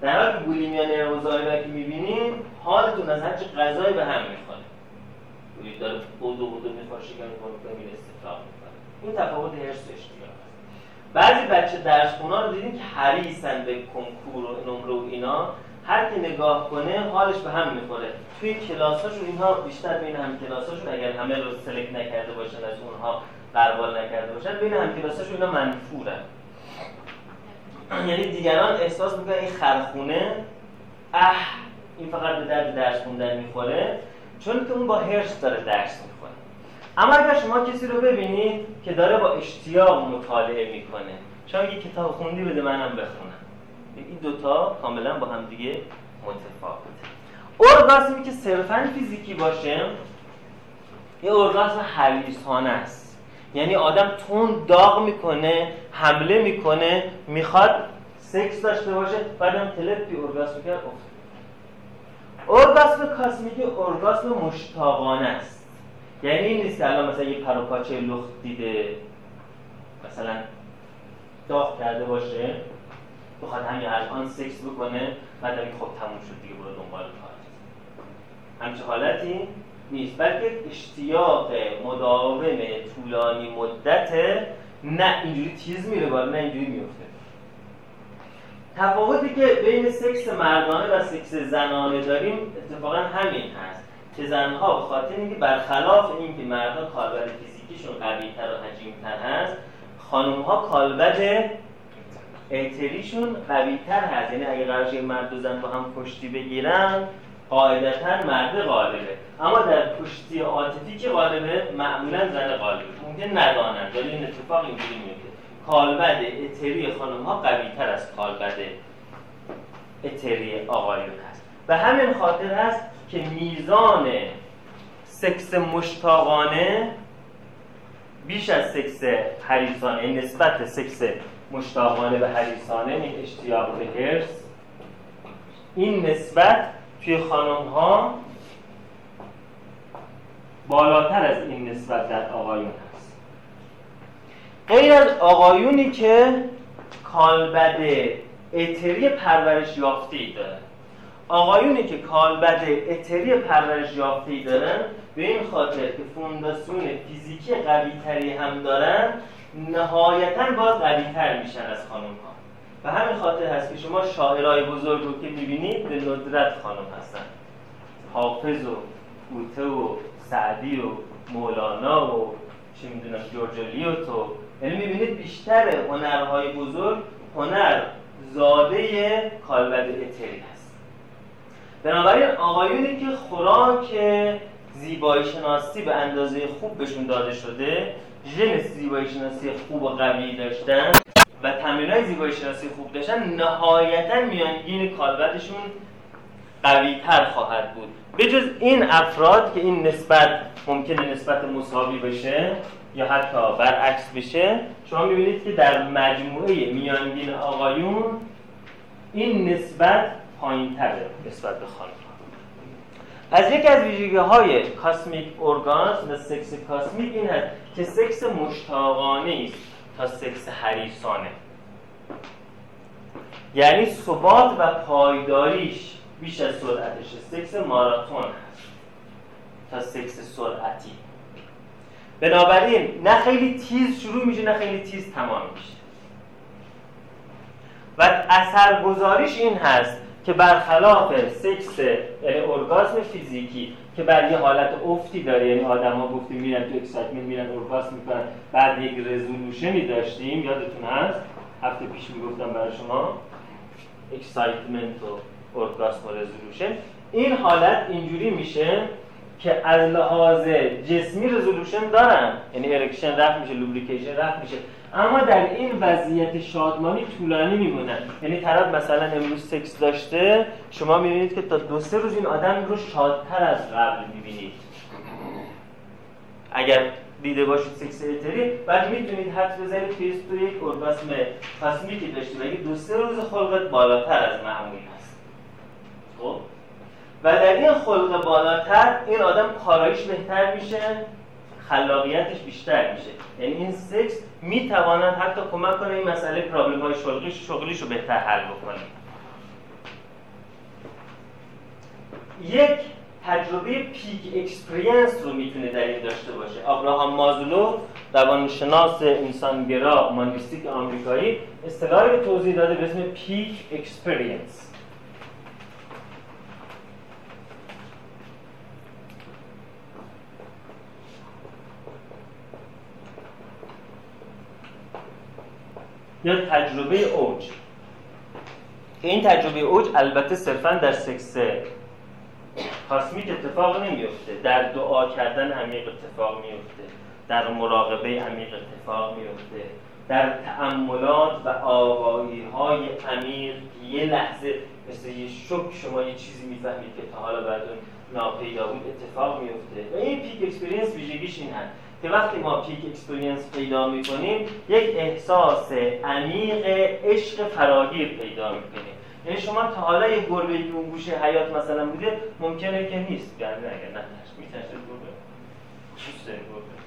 در حالی که بولیمیا نروزا رو که می‌بینید حالتون از هرچی غذایی به هم می‌خوره. بولید داره بودو بودو می‌خوره شکر می‌کنه میره استفراغ می‌کنه. این تفاوت هرس اشتیاق بعضی بچه درس خونا رو دیدیم که حریصن به کنکور و نمره و اینا. هر کی نگاه کنه حالش به هم می‌خوره. توی کلاساشون اینها بیشتر بین هم کلاساشون اگر همه رو سلکت نکرده باشن از اونها قربال نکرده باشن بین هم کلاساشون اینا منفورن یعنی دیگران احساس می‌کنن این خرخونه اه این فقط به درد درس خوندن می‌خوره چون که اون با هرس داره درس می‌خوره اما اگر شما کسی رو ببینید که داره با اشتیاق مطالعه می‌کنه. شما یه کتاب خوندی بده منم بخونم. این دوتا کاملا با هم دیگه متفاوته. ارگاسمی که صرفا فیزیکی باشه یه ارگاسم حریصانه است. یعنی آدم تون داغ می‌کنه حمله می‌کنه می‌خواد سکس داشته باشه بعدم تلپی ارگاسم کرد افت ارگاسم کاسمیکی ارگاسم مشتاقانه است. یعنی این نیست که الان مثلا یه پروپاچه لخت دیده مثلا داغ کرده باشه بخواد همین الان سکس بکنه بعد این خب تموم شد دیگه برو دنبال کار. همچه حالتی نیست. بلکه اشتیاق مداوم طولانی مدت نه اینجوری تیز میره بالا نه اینجوری میفته. تفاوتی که بین سکس مردانه و سکس زنانه داریم اتفاقا همین هست. که زنها به خاطر اینکه برخلاف اینکه مردها کالبد فیزیکیشون قویتر و حجیمتر هست خانم ها کالبد اعتریشون قوی تر هست. یعنی اگه قرارش مرد و زن با هم کشتی بگیرن قاعدتا مرد غالبه. اما در کشتی عاطفی که غالبه معمولا زن غالبه. ممکن ندانند ولی این اتفاق اینجوری میفته. کالبد اتری خانم ها قوی تر از کالبد اتری آقایون هست. و همین خاطر هست که میزان سکس مشتاقانه بیش از سکس حریصانه نسبت سکس مشتاقانه به حریصانه این اشتیاق به هرس این نسبت توی خانم ها بالاتر از این نسبت در آقایون هست. غیر از آقایونی که کالبد اتری پرورش یافته ای دارن آقایونی که کالبد اتری پرورش یافته ای دارن به این خاطر که فونداسیون فیزیکی قوی تری هم دارن نهایتا باز قویتر میشن از خانم ها و همین خاطر هست که شما شاعرای بزرگ رو که می‌بینید به ندرت خانم هستن. حافظ و گوته و سعدی و مولانا و چه می‌دونم جورجلیوتو یعنی می‌بینید بیشتر هنرهای بزرگ هنر زاده کالبد اتری هست. بنابراین آقایونی که خوراک زیبایی شناسی به اندازه خوب بهشون داده شده ژن زیبایی شناسی خوب و قوی داشتن و تمرین های زیبایی شناسی خوب داشتن نهایتا میانگین کالبدشون قوی تر خواهد بود. به جز این افراد که این نسبت ممکنه نسبت مساوی بشه یا حتی برعکس بشه شما می‌بینید که در مجموعه میانگین آقایون این نسبت پایین تره نسبت به خانم. از یکی از ویژگی های cosmic orgasm و سکس cosmic این هست که سکس مشتاقانه است تا سکس حریصانه. یعنی ثبات و پایداریش بیش از سرعتش سکس ماراتون هست تا سکس سرعتی. بنابراین نه خیلی تیز شروع میشه نه خیلی تیز تمام میشه. و اثرگذاریش این هست که برخلاف سکس یعنی ارگاسم فیزیکی که بر یه حالت افتی داره یعنی آدما گفتیم میرن تو excitement میرن اورگاسم می‌کنن بعد یک resolution ی داشتیم یادتون هست؟ هفته پیش می‌گفتم برای شما. excitement و اورگاسم و resolution. این حالت اینجوری میشه که از لحاظ جسمی resolution دارن. یعنی erection رفت میشه lubrication رفت میشه. اما در این وضعیت شادمانی طولانی میمونن یعنی طرف مثلا امروز سکس داشته شما می‌بینید که تا دو سه روز این آدم رو شادتر از قبل می‌بینید. اگر دیده باشید سکس اتری بعد می‌تونید حد بزنید که تو یک ارگاسم کاسمی که داشتی و دو سه روز خلقت بالاتر از معمول هست؟ خب؟ و در این خلق بالاتر این آدم کارایش بهتر میشه. خلاقیتش بیشتر میشه. یعنی این سکس می‌تواند حتی کمک کنه این مسئله problem های شغلیش شغلیش رو بهتر حل بکنه. یک تجربه peak experience رو می‌تونه در این داشته باشه. ابراهام مازلو روانشناس انسانگرا humanistic آمریکایی اصطلاحی توضیح داده به اسم peak experience. یا تجربه اوج. این تجربه اوج البته صرفا در سکس cosmic اتفاق نمیفته در دعا کردن عمیق اتفاق میفته در مراقبه عمیق اتفاق میفته در تأملات و آگاهی های عمیق یه لحظه مثل یه شوک شما یه چیزی می‌فهمید که تا حالا بعد ناپیدا بود اتفاق میفته و این peak experience ویژگیش این هست. که وقتی ما پیک اکسپریانس پیدا می‌کنیم یک احساس عمیق عشق فراگیر پیدا می‌کنیم یعنی شما تا حالا یه گربه اون گوشه حیات مثلا بوده ممکنه که نیست. یعنی اگر نه میترسه گربه. دوست داری گربه؟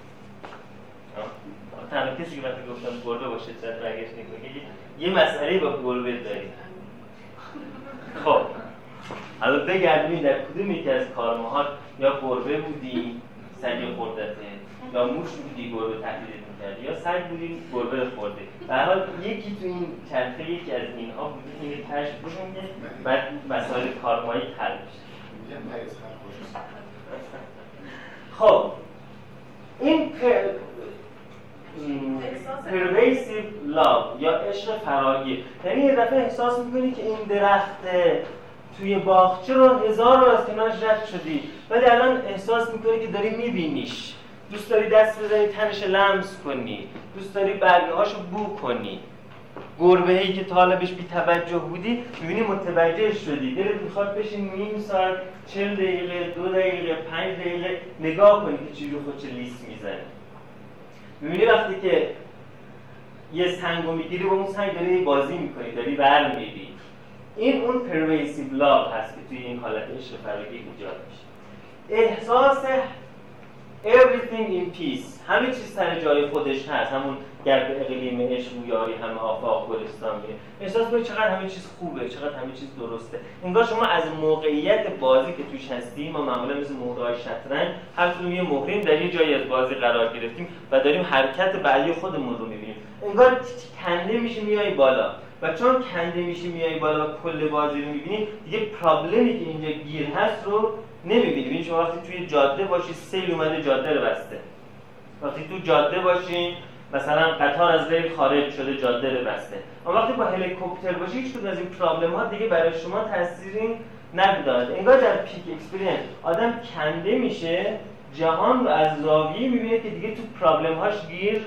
تنها کسی که وقتی گفتم گربه باشه سر برگشت نکنه یه مسئله با گربه داری. خب. حالا بگردیم در کدوم یکی از کارماهات یا گربه بودی سگی خوردته یا موش بودی گربه تهدیدت می‌کردی یا سگ بودی گربه خورده به حال یکی تو این چرخه یکی از اینها بودی این کشف بکنه بعد مسائل کارمایی حل بشه خب این pervasive love یا عشق فراگیر. یعنی یه دفعه احساس می‌کنی که این درخت توی باغچه رو هزار رو از کنارش رد شدی ولی الان احساس می‌کنی که داری میبینیش. دوست داری دست بزنی تنش لمس کنی. دوست داری برگه هاشو بو کنی. گربه هایی که طالبش بی توجه بودی می‌بینی متوجه شدی. دلت می‌خواد بشین نیم ساعت چل دقیقه دو دقیقه پنج دقیقه نگاه کنی که چی رو خودش لیست می‌زنی می‌بینی وقتی که یه سنگ رو می‌گیری با اون سنگ داری بازی می‌کنی داری بر میری این اون پرویسیو لاو هست که توی این حالت عشق فرگی ایجاد میشه. احساس everything in peace. همه چیز سر جای خودش هست. همون گرد اقلیم عشق و یاری همه آفاق گلستان میره احساس کنید چقدر همه چیز خوبه چقدر همه چیز درسته. انگار شما از موقعیت بازی که توش هستیم ما معمولا مثل موقع شطرنج هر کدوم یه مهریم در یه جایی از بازی قرار گرفتیم و داریم حرکت بعدی خودمون رو می‌بینیم. انگار کنده میشه میای بالا. و چون کنده میشه میای بالا کل بازی رو می‌بینی دیگه problem ی که اینجا گیر هست رو نمی‌بینی ببین شما وقتی توی جاده باشی سیل اومده جاده رو بسته. وقتی تو جاده باشی مثلا قطار از ریل خارج شده جاده رو بسته. اما وقتی با هلیکوپتر باشی هیچ از این problem ها دیگه برای شما تاثیری نداره انگار در peak experience آدم کنده میشه جهان رو از زاویه می‌بینه که دیگه تو پرابلم هاش گیر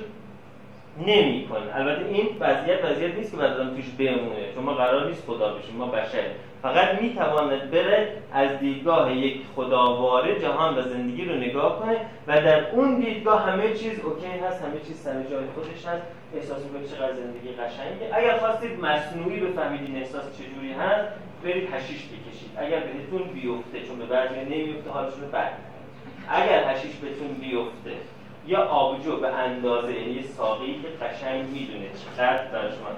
نمی‌کنه. البته این وضعیت وضعیت نیست که بعد توش بمونه. شما قرار نیست خدا بشیم ما بشر فقط می‌تواند بره از دیدگاه یک خداواره جهان و زندگی رو نگاه کنه و در اون دیدگاه همه چیز اوکی هست همه چیز سر جای خودش هست. احساس می‌کنید چقدر زندگی قشنگه. اگر خواستید مصنوعی بفهمید این احساس چجوری هست برید هشیش بکشید. اگر بهتون بیفته چون به بعضی نمیفته حالشون بد اگر حشیش بهتون بیفته یا آبجو به اندازه یعنی ساقی که قشنگ می‌دونه چقدر برای شما.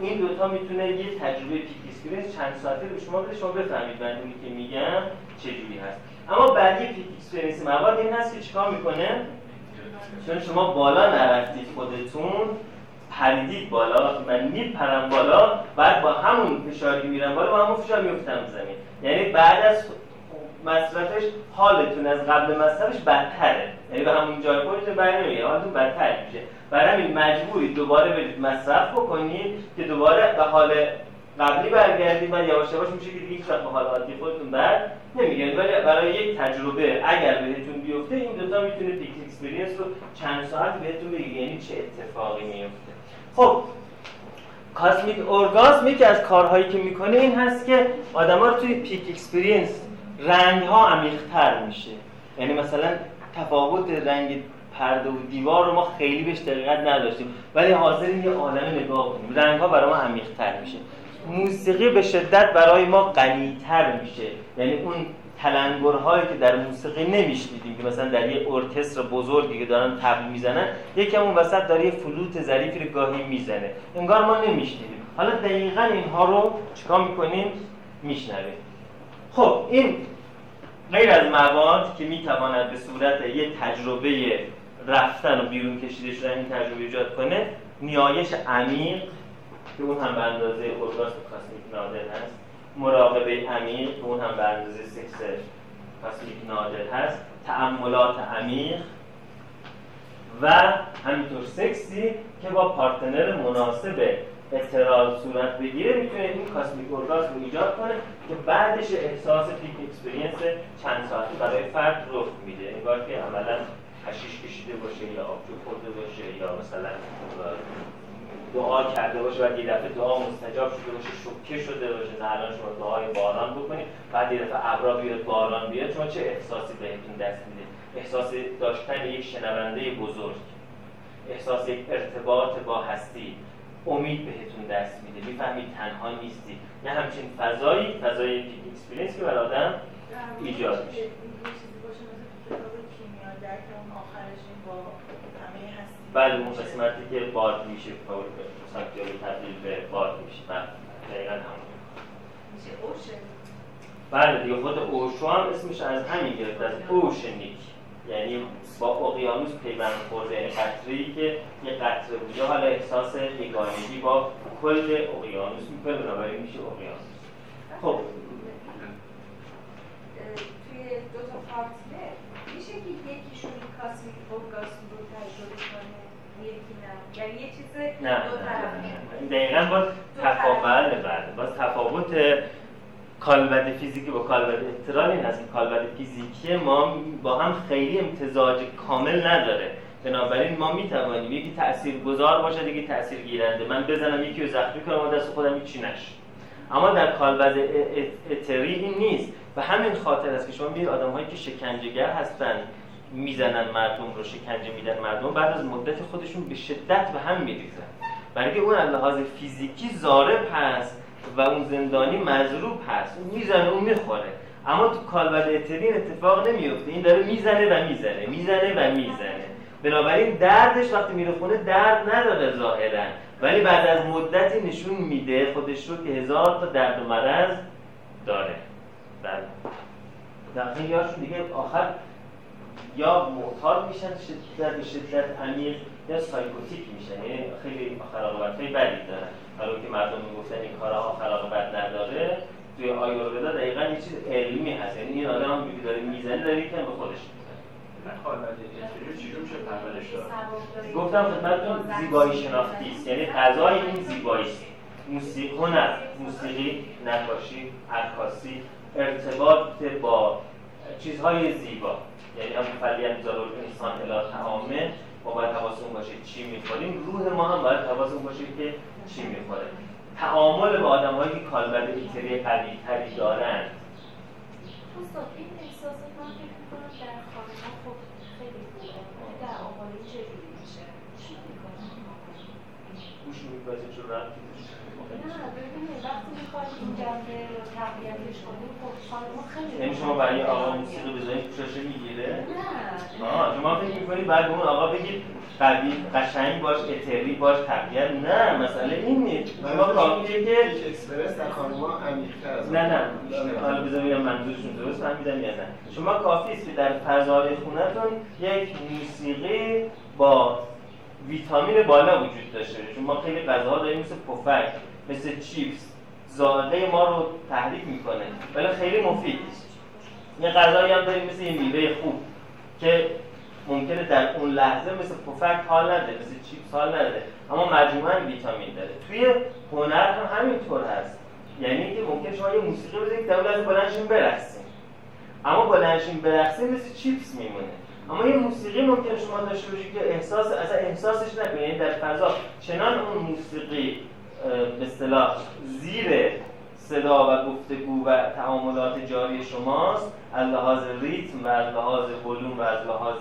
این دوتا می‌تونه یه تجربه peak experience چند ساعته به شما بده شما بفهمید من اونی که میگم چجوری هست. اما بدی experience مواد این هست که چیکار می‌کنه؟ چون شما بالا نرفتید خودتون پریدید بالا من میپرم بالا بعد با همون فشاری میرم بالا با همون فشار میفتم زمین. یعنی بعد از مصرفش حالتون از قبل مصرفش بدتره. یعنی به همون جای خودتون بر حالتون بدتر میشه. برای همین مجبوری دوباره برید مصرف بکنید که دوباره به حال قبلی برگردید و یواش یواش میشه که دیگه حال عادی خودتون بر نمیگردید ولی برای یک تجربه اگر بهتون بیفته این دوتا می‌تونه پیک اکسپریانس رو چند ساعت بهتون بگه یعنی چه اتفاقی میفته. خب cosmic orgasm یکی از کارهایی که می‌کنه این هست که آدما رو توی peak experience رنگ ها عمیق‌تر میشه. یعنی مثلا تفاوت رنگ پرده و دیوار رو ما خیلی بهش دقت نداشتیم ولی حاضریم یه عالم نگاه کنیم. رنگ ها برای ما عمیق‌تر میشه. موسیقی به شدت برای ما غنی‌تر میشه. یعنی اون تلنگرهایی که در موسیقی نمیشنیدیم که مثلا در یه ارکستر بزرگی که دارن طبل می‌زنن یکم اون وسط داره یه فلوت ظریفی رو گاهی می‌زنه. انگار ما نمیشنیدیم. حالا دقیقا اینها رو چیکار می‌کنیم؟ میشنویم. خب این غیر از مواد که می‌تواند به صورت یه تجربه رفتن و بیرون کشیده شدن این تجربه ایجاد کنه نیایش عمیق که اون هم به اندازه اورگاسم کاسمیک نادر هست. مراقبه عمیق که اون هم به اندازه سکس cosmic نادر هست. تأملات عمیق و همینطور سکسی که با partner مناسب اعتراض صورت بگیره می‌تونه این cosmic orgasm رو ایجاد کنه که بعدش احساس peak experience چند ساعتی برای فرد رخ میده. انگار که عملا حشیش کشیده باشه یا آبجو خورده باشه یا مثلا دعا کرده باشه و یه دفعه دعا مستجاب شده باشه شوکه شده باشه نه الان شما دعای باران بکنید. بعد یه دفعه ابرا بیاد باران بیاد. شما چه احساسی بهتون دست میده احساس داشتن یک شنونده بزرگ. احساس یک ارتباط با هستی. امید بهتون دست میده. می‌فهمید تنها نیستی. نه همچین فضایی فضای پیک اکسپریانس که برای آدم ایجاد میشه. بله اون قسمتی که باد میشه سانتیاگو تبدیل به باد میشه. بله. دقیقا همون. میشه اوشن بله دیگه خود اوشو هم اسمش از همین گرفت از اوشنیک یعنی با اقیانوس پیوند خورده یعنی قطره‌ای که یه قطره بوده حالا احساس یگانگی با کل اقیانوس می‌کنه بنابراین میشه اقیانوس. خب. توی دو تا میشه که یکیشون کاسمیک اورگاسم رو تجربه کنه. یکی نه. یعنی یه چیز دو نه طرفه. دقیقا باز تفاوت بله باز تفاوت کالبد فیزیکی با کالبد احترال این هست که کالبد فیزیکی ما با هم خیلی امتزاج کامل نداره. بنابراین ما می‌توانیم یکی تأثیر گذار باشه دیگه تأثیر گیرنده من بزنم یکی رو زخمی کنم و دست خودم هیچی نشه. اما در کالبد اتری این نیست. و همین خاطر است که شما می‌بینید آدم هایی که شکنجهگر هستن. می‌زنن مردم رو شکنجه میدن مردم. بعد از مدت خودشون به شدت به هم میریزن. برای اون از لحاظ فیزیکی ضارب هست و اون زندانی مضروب هست. اون می‌زنه اون می‌خوره. اما تو کالبد اترین اتفاق نمیفته این داره می‌زنه و می‌زنه می‌زنه و می‌زنه. بنابراین دردش وقتی میره خونه درد نداره ظاهرا. ولی بعد از مدتی نشون میده خودش رو که هزار تا درد و مرض داره. بله. در دیگه آخر یا معتاد میشن شدت به شدت عمیق یا سایکوتیک میشن یعنی خیلی خلاقیت بدی دارن. حالا که مردم می‌گفتن این کارها خلاقیت نداره توی آیوردا دقیقا یه چیز علمی هست. یعنی این آدم هم داره می‌زنه داره یکم به خودش گفتم خدمتتون زیبایی شناختی است. یعنی غذای این زیبایی است. موسیقی هنر موسیقی نقاشی عکاسی ارتباط با چیزهای زیبا. یعنی هم فعلیت زارول انسان الی تعامه ما باید حواسمون باشه چی می‌خوریم. روح ما هم باید حواسمون باشه که چی می‌خوره. تعامل با آدم هایی که کالبد ایتری قوی تری دارن. استاد این احساسات من فکر می‌کنم در خانه ها خب خیلی خوبه. در آقایی چجوری میشه؟ چی می‌کنم گوش میبازه چون رفت یعنی شما برای آقا موسیقی بزنید پوششه می‌گیره؟ نه. آه شما فکر می‌کنید بعد اون آقا بگید قوی قشنگ باش اتری باش تقویت. نه مسئله این نیست شما کافیه که اکسپرس در خانوما عمیق‌تر از نه نه. حالا بذار ببینم منظورشون درست فهمیدم یا نه. شما کافی است که در فضای خونتون یک موسیقی با ویتامین بالا وجود داشته باشه. ما خیلی غذاها داریم مثل پفک. مثل چیپس زاده ما رو تحریک می‌کنه. ولی خیلی مفید یه غذایی هم داریم مثل یه میوه خوب که ممکنه در اون لحظه مثل پفک حال نده مثل چیپس حال نده. اما مجموعا ویتامین داره. توی هنر هم همینطور هست. یعنی که ممکن شما یه موسیقی بزنید که لازم بلندشین برقصین. اما بلندشین برقصین مثل چیپس میمونه. اما یه موسیقی ممکن شما داشته باشید که احساس اصلا احساسش نکنید. یعنی در فضا چنان اون موسیقی به اصطلاح زیر صدا و گفتگو و تعاملات جاری شماست از لحاظ ریتم و از لحاظ ولوم و از لحاظ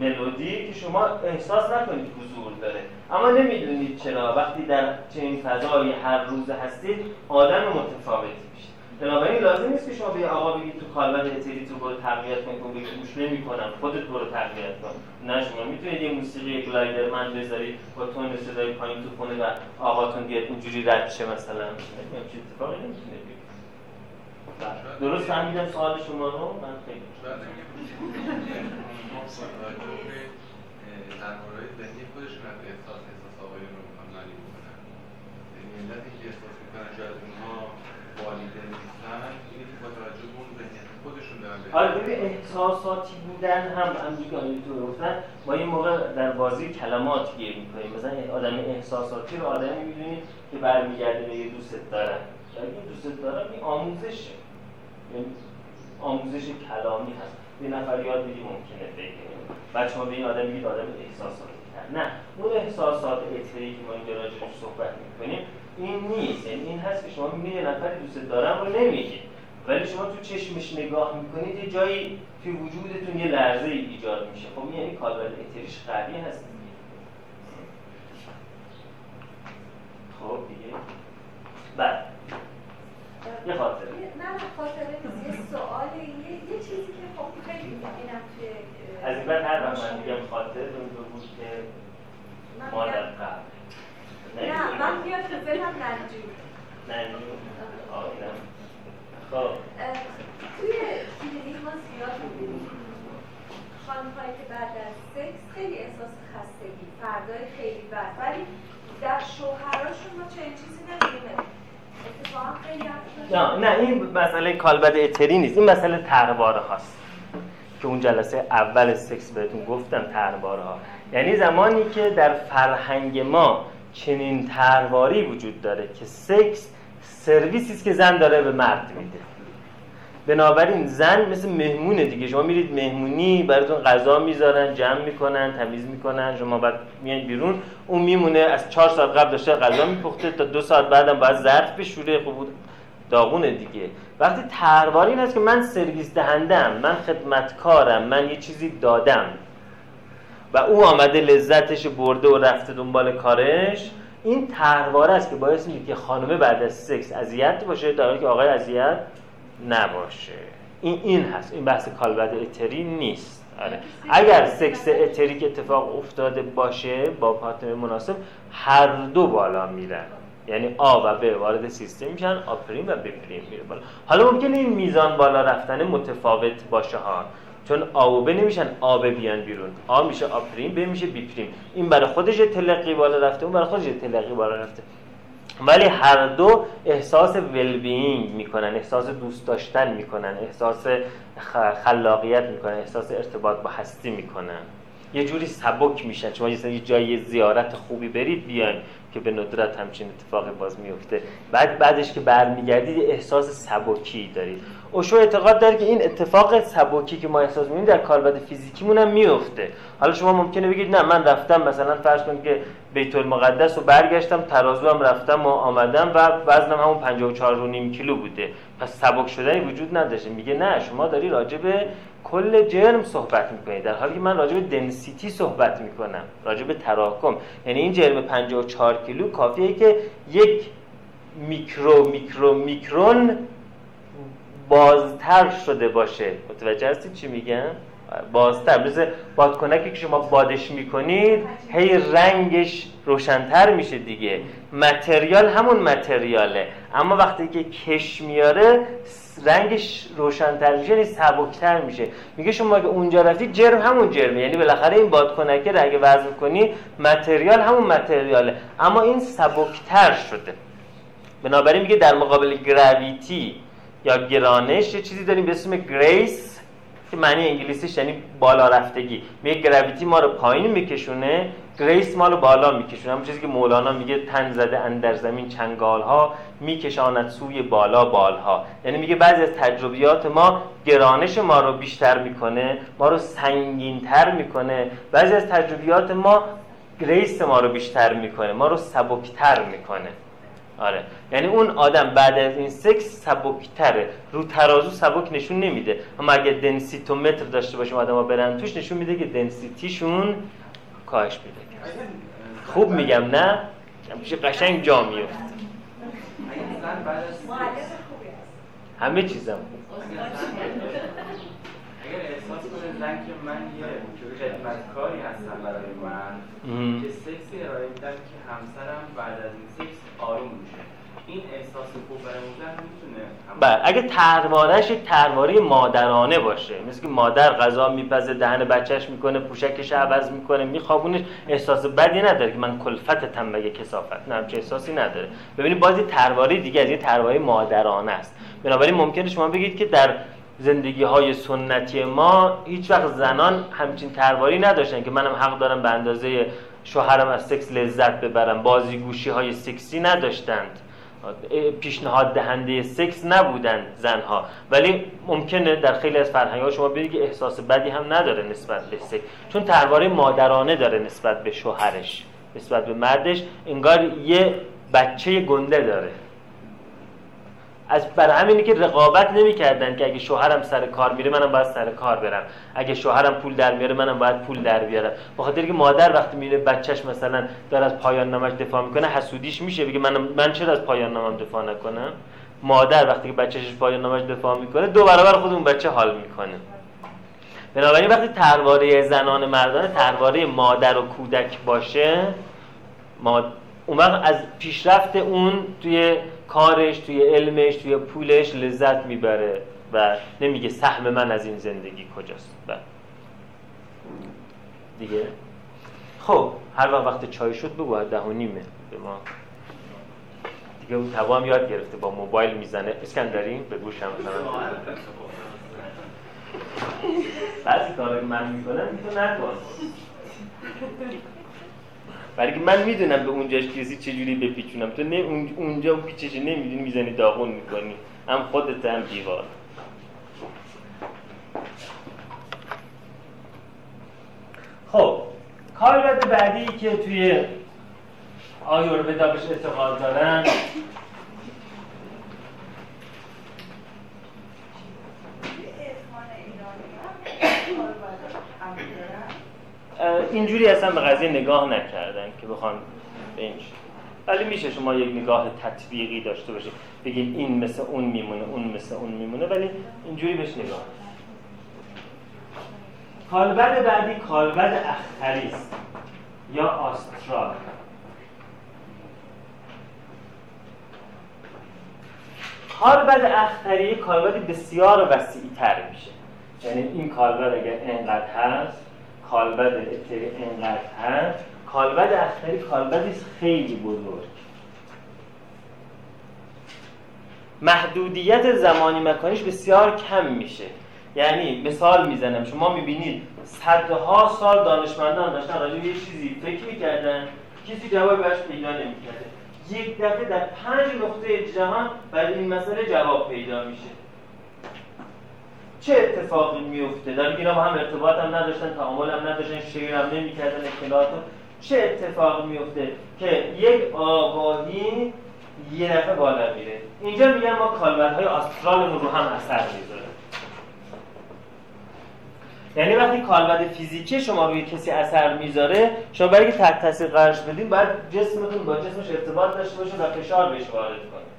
ملودی که شما احساس نکنید حضور داره. اما نمی‌دونید چرا. وقتی در چنین فضایی هر روز هستید آدم متفاوتی. بنابراین لازم نیست که شما به آقا بگید تو کالبد اتری تو برو تقویت کن بگید گوش نمی‌کنم خودت برو تقویت کن. نه شما می‌تونید یه موسیقی گلایدر من بذارید با تون صدای پایین تو خونه و آقاتون بیاد اینجوری رد شه مثلا. چه اتفاقی نمی‌تونه درست فهمیدم سوال شما رو؟ من خیلی در مورد ذهنی خودشون از احساس احساس آقایون رو بکنن یعنی علتی که احساس می‌کنن شاید اونها والدین نیستن اینه که با توجه به اون ذهنیت خودشون دارن آره ببین احساساتی بودن هم همونجوری که تو گفتن. ما این موقع در بازی کلمات گیر می‌کنیم. مثلا آدم احساساتی رو آدمی می‌دونید که برمیگرده به یه دوست دارم اگه دوست دارم این یعنی آموزش کلامی هست. یه نفر یاد میدی ممکنه بگه. بعد شما به این آدم میگید آدم احساساتی نه. اون احساسات اطلاعی که ما اینجا راجعش صحبت می‌کنیم این نیست. یعنی این هست که شما می‌بینید یه نفر دوست دارم رو نمیگید ولی شما تو چشمش نگاه می‌کنید یه جایی توی وجودتون یه لرزه ایجاد میشه. خب یعنی کالبد اتریش قوی هست. خب دیگه. بعد. یه خاطره. نه نه خاطره یه سوال یه, یه چیزی که خب خیلی می‌بینم توی از این بعد هر وقت من میگم خاطر اون بود که مادر قبل. نه من میاد تو ذهنم ننجور ننجور آینم توی کلینیک ما زیاد می‌بینیم. خانمهایی که بعد از سکس خیلی احساس خستگی فردای خیلی بد. ولی در شوهراشون ما چنین چیزی نمی‌بینیم نه نه این مسئله کالبد اتری نیست. این مسئله تهرواره هاست. که اون جلسه اول سکس بهتون گفتم تهرواره ها. یعنی زمانی که در فرهنگ ما چنین تهرواری وجود داره که سکس سرویسی است که زن داره به مرد میده. بنابراین زن مثل مهمونه دیگه. شما میرید مهمونی براتون غذا می‌ذارن جمع می‌کنن تمیز می‌کنن. شما بعد میان بیرون اون میمونه از چهار ساعت قبل داشته غذا میپخته تا دو ساعت بعدم باید ظرف بشوره. خب داغونه دیگه. وقتی تروار این است که من سرویس دهندم من خدمتکارم من یه چیزی دادم و او آمده لذتش برده و رفته دنبال کارش این ترواره است که باعث میشه که خانمه بعد از سکس اذیت باشه در حالی که آقای اذیت نباشه. این این هست. این بحث کالبد اتری نیست. آره. اگر سکس اتریک اتفاق افتاده باشه با پاتر مناسب هر دو بالا میرن. یعنی آ و ب وارد سیستم میشن آ پریم و ب پریم میره بالا. حالا ممکنه این میزان بالا رفتن متفاوت باشه ها. چون آ و ب نمیشن آ ب بیان بیرون. آ میشه آ پریم ب میشه بی پریم این برای خودش تلقی بالا رفته اون برای خودش تلقی بالا رفته. ولی هر دو احساس ولبینگ می‌کنن احساس دوست داشتن می‌کنن احساس خلاقیت می‌کنن احساس ارتباط با هستی می‌کنن. یه جوری سبک میشن. شما یه جای زیارت خوبی برید بیاین که به ندرت همچین اتفاق باز میفته بعد بعدش که برمیگردید احساس سبکی دارید. اوشو اعتقاد داره که این اتفاق سبکی که ما احساس می‌کنیم در کالبد فیزیکیمون هم میفته حالا شما ممکنه بگید نه من رفتم مثلا فرض کنید که بیت المقدس رو برگشتم ترازو هم رفتم و آمدم و وزنم همون 54 و نیم کیلو بوده. پس سبک شدنی وجود نداشته. میگه نه شما داری راجع به کل جرم صحبت می‌کنید در حالی که من راجع به دنسیتی صحبت می‌کنم راجع به تراکم. یعنی این جرم 54 کیلو کافیه که یک میکرو میکرو میکرون بازتر شده باشه. متوجه هستید چی میگم؟ بازتر. مثل بادکنکی که شما بادش می‌کنید هی رنگش روشنتر میشه دیگه. متریال همون متریاله. اما وقتی که کش میاره رنگش روشنتر میشه یعنی سبکتر میشه. میگه شما اگه اونجا رفتید جرم همون جرمه. یعنی بالاخره این بادکنکه رو اگه وزن کنی material همون material ه. اما این سبکتر شده. بنابراین میگه در مقابل gravity یا گرانش یه چیزی داریم به اسم grace که معنی انگلیسیش یعنی بالا رفتگی. میگه gravity ما رو پایین میکشونه grace ما رو بالا میکشونه. همون چیزی که مولانا میگه تن زده اندر زمین چنگال ها میکشاند سوی بالا بالها. یعنی میگه بعضی از تجربیات ما گرانش ما رو بیشتر می‌کنه ما رو سنگینتر می‌کنه. بعضی از تجربیات ما grace ما رو بیشتر می‌کنه ما رو سبکتر می‌کنه. آره. یعنی اون آدم بعد از این سکس سبکتره. رو ترازو سبک نشون نمیده. اما اگه densitometer داشته باشیم آدم ها برن توش نشون میده که density شون کاهش پیدا کرد خوب میگم نه؟ میشه قشنگ جا میفته. همه چیزم اگر احساس کنه زن که من یه خدمتکاری هستم برای من. که سکسی ارائه میدم که همسرم بعد از این سکس آروم میشه. این احساس خوب برای زن می‌تونه بله اگه تروارش یک ترواره مادرانه باشه مثل که مادر غذا میپزه دهن بچهش می‌کنه پوشکش عوض می‌کنه میخوابونش احساس بدی نداره که من کلفتتم بگه کسافت نه همچه احساسی نداره. ببینید بازی ترواره دیگه از یه ترواره مادرانه است. بنابراین ممکنه شما بگید که در زندگی های سنتی ما هیچ وقت زنان همچین ترواری نداشتن که منم حق دارم به اندازه شوهرم از سکس لذت ببرم. بازیگوشی های سکسی نداشتند. پیشنهاد دهنده سکس نبودن زنها. ولی ممکنه در خیلی از فرهنگ ها شما ببینید که احساس بدی هم نداره نسبت به سکس. چون ترواره مادرانه داره نسبت به شوهرش نسبت به مردش. انگار یه بچه گنده داره. از بر همینی که رقابت نمی‌کردن که اگه شوهرم سر کار میره منم باید سر کار برم. اگه شوهرم پول در میاره منم باید پول در بیارم. بخاطر که مادر وقتی میره بچهش مثلا داره از پایان نامش دفاع می‌کنه حسودیش میشه. بگه من من چرا از پایان نامم دفاع نکنم؟ مادر وقتی که بچهش پایان نامش دفاع می‌کنه دو برابر خود اون بچه حال می‌کنه بنابراین وقتی ترواره زنان مردان ترواره مادر و کودک باشه ما اون وقت از پیشرفت اون توی کارش توی علمش توی پولش لذت می‌بره و نمیگه سهم من از این زندگی کجاست. بله. دیگه؟ خب هر وقت وقت چای شد بگو ده و نیمه. به ما. دیگه اون تبا هم یاد گرفته با موبایل می‌زنه. اسکندری به گوشم بعضی کارا که من می‌کنم می‌تونه نکن برای که من می‌دونم به اونجاش کسی چجوری بپیچونم. تو نه اون- اونجا اون پیچش نمی‌دونی می‌زنی داغون می‌کنی. هم خودت هم دیوار. خب کاربرد بعدی که توی آیوربدا بهش اعتقاد دارن. اینجوری اصلا به قضیه نگاه نکردن که بخوان به این. ولی میشه شما یک نگاه تطبیقی داشته باشید بگید این مثل اون میمونه اون مثل اون میمونه ولی اینجوری بهش نگاه. کالبد بعدی کالبد اختری است یا آسترال کالبد اختری کالبد بسیار وسیع تر میشه یعنی این کالبد اگر انقدر هست کالبد انقدر هست کالبد اختری کالبدی خیلی بزرگ. محدودیت زمانی مکانیش بسیار کم میشه. یعنی مثال می‌زنم شما می‌بینید صدها سال دانشمندان داشتن راجع به یه چیزی فکر می‌کردن کسی جواب پیدا نمی‌کرده. یک دفعه در پنج نقطه جهان برای این مسئله جواب پیدا میشه. چه اتفاقی میفته؟ در اینا با هم ارتباط هم نداشتن تعامل هم نداشتن شیر هم نمی‌کردن اطلاعات. چه اتفاقی میفته که یک آگاهی یه دفعه بالا میره؟ اینجا میگن ما کالبدهای آسترالمون رو هم اثر می‌ذاره. یعنی وقتی کالبد فیزیکی شما روی کسی اثر می‌ذاره شما برای که تحت تاثیر قرارش بدین باید جسمتون با جسمش ارتباط داشته باشه و فشار بهش وارد کنه.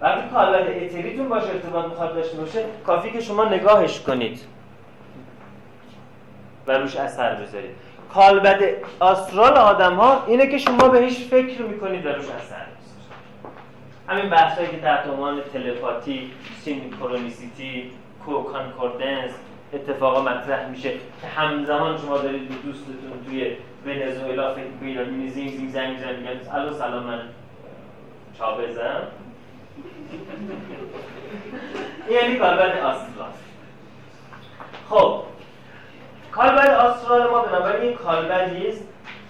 وقتی کالبد etheric تون باشه ارتباط می‌خواد داشته باشه کافی که شما نگاهش کنید و روش اثر بذارید. کالبد astral آدم ها اینه که شما بهش فکر می‌کنید و روش اثر همین بحثایی که تحت عنوان تلپاتی، synchronicity، co-concordance اتفاقا مطرح میشه که همزمان شما دارید به دوستتون توی ونزوئلا فکر می‌کنید زینگ زنگ می‌زنه میگن الو سلام من چابزم یعنی کالبد آسترال خب کالبد آسترال ما بنابراین یک کالبدی است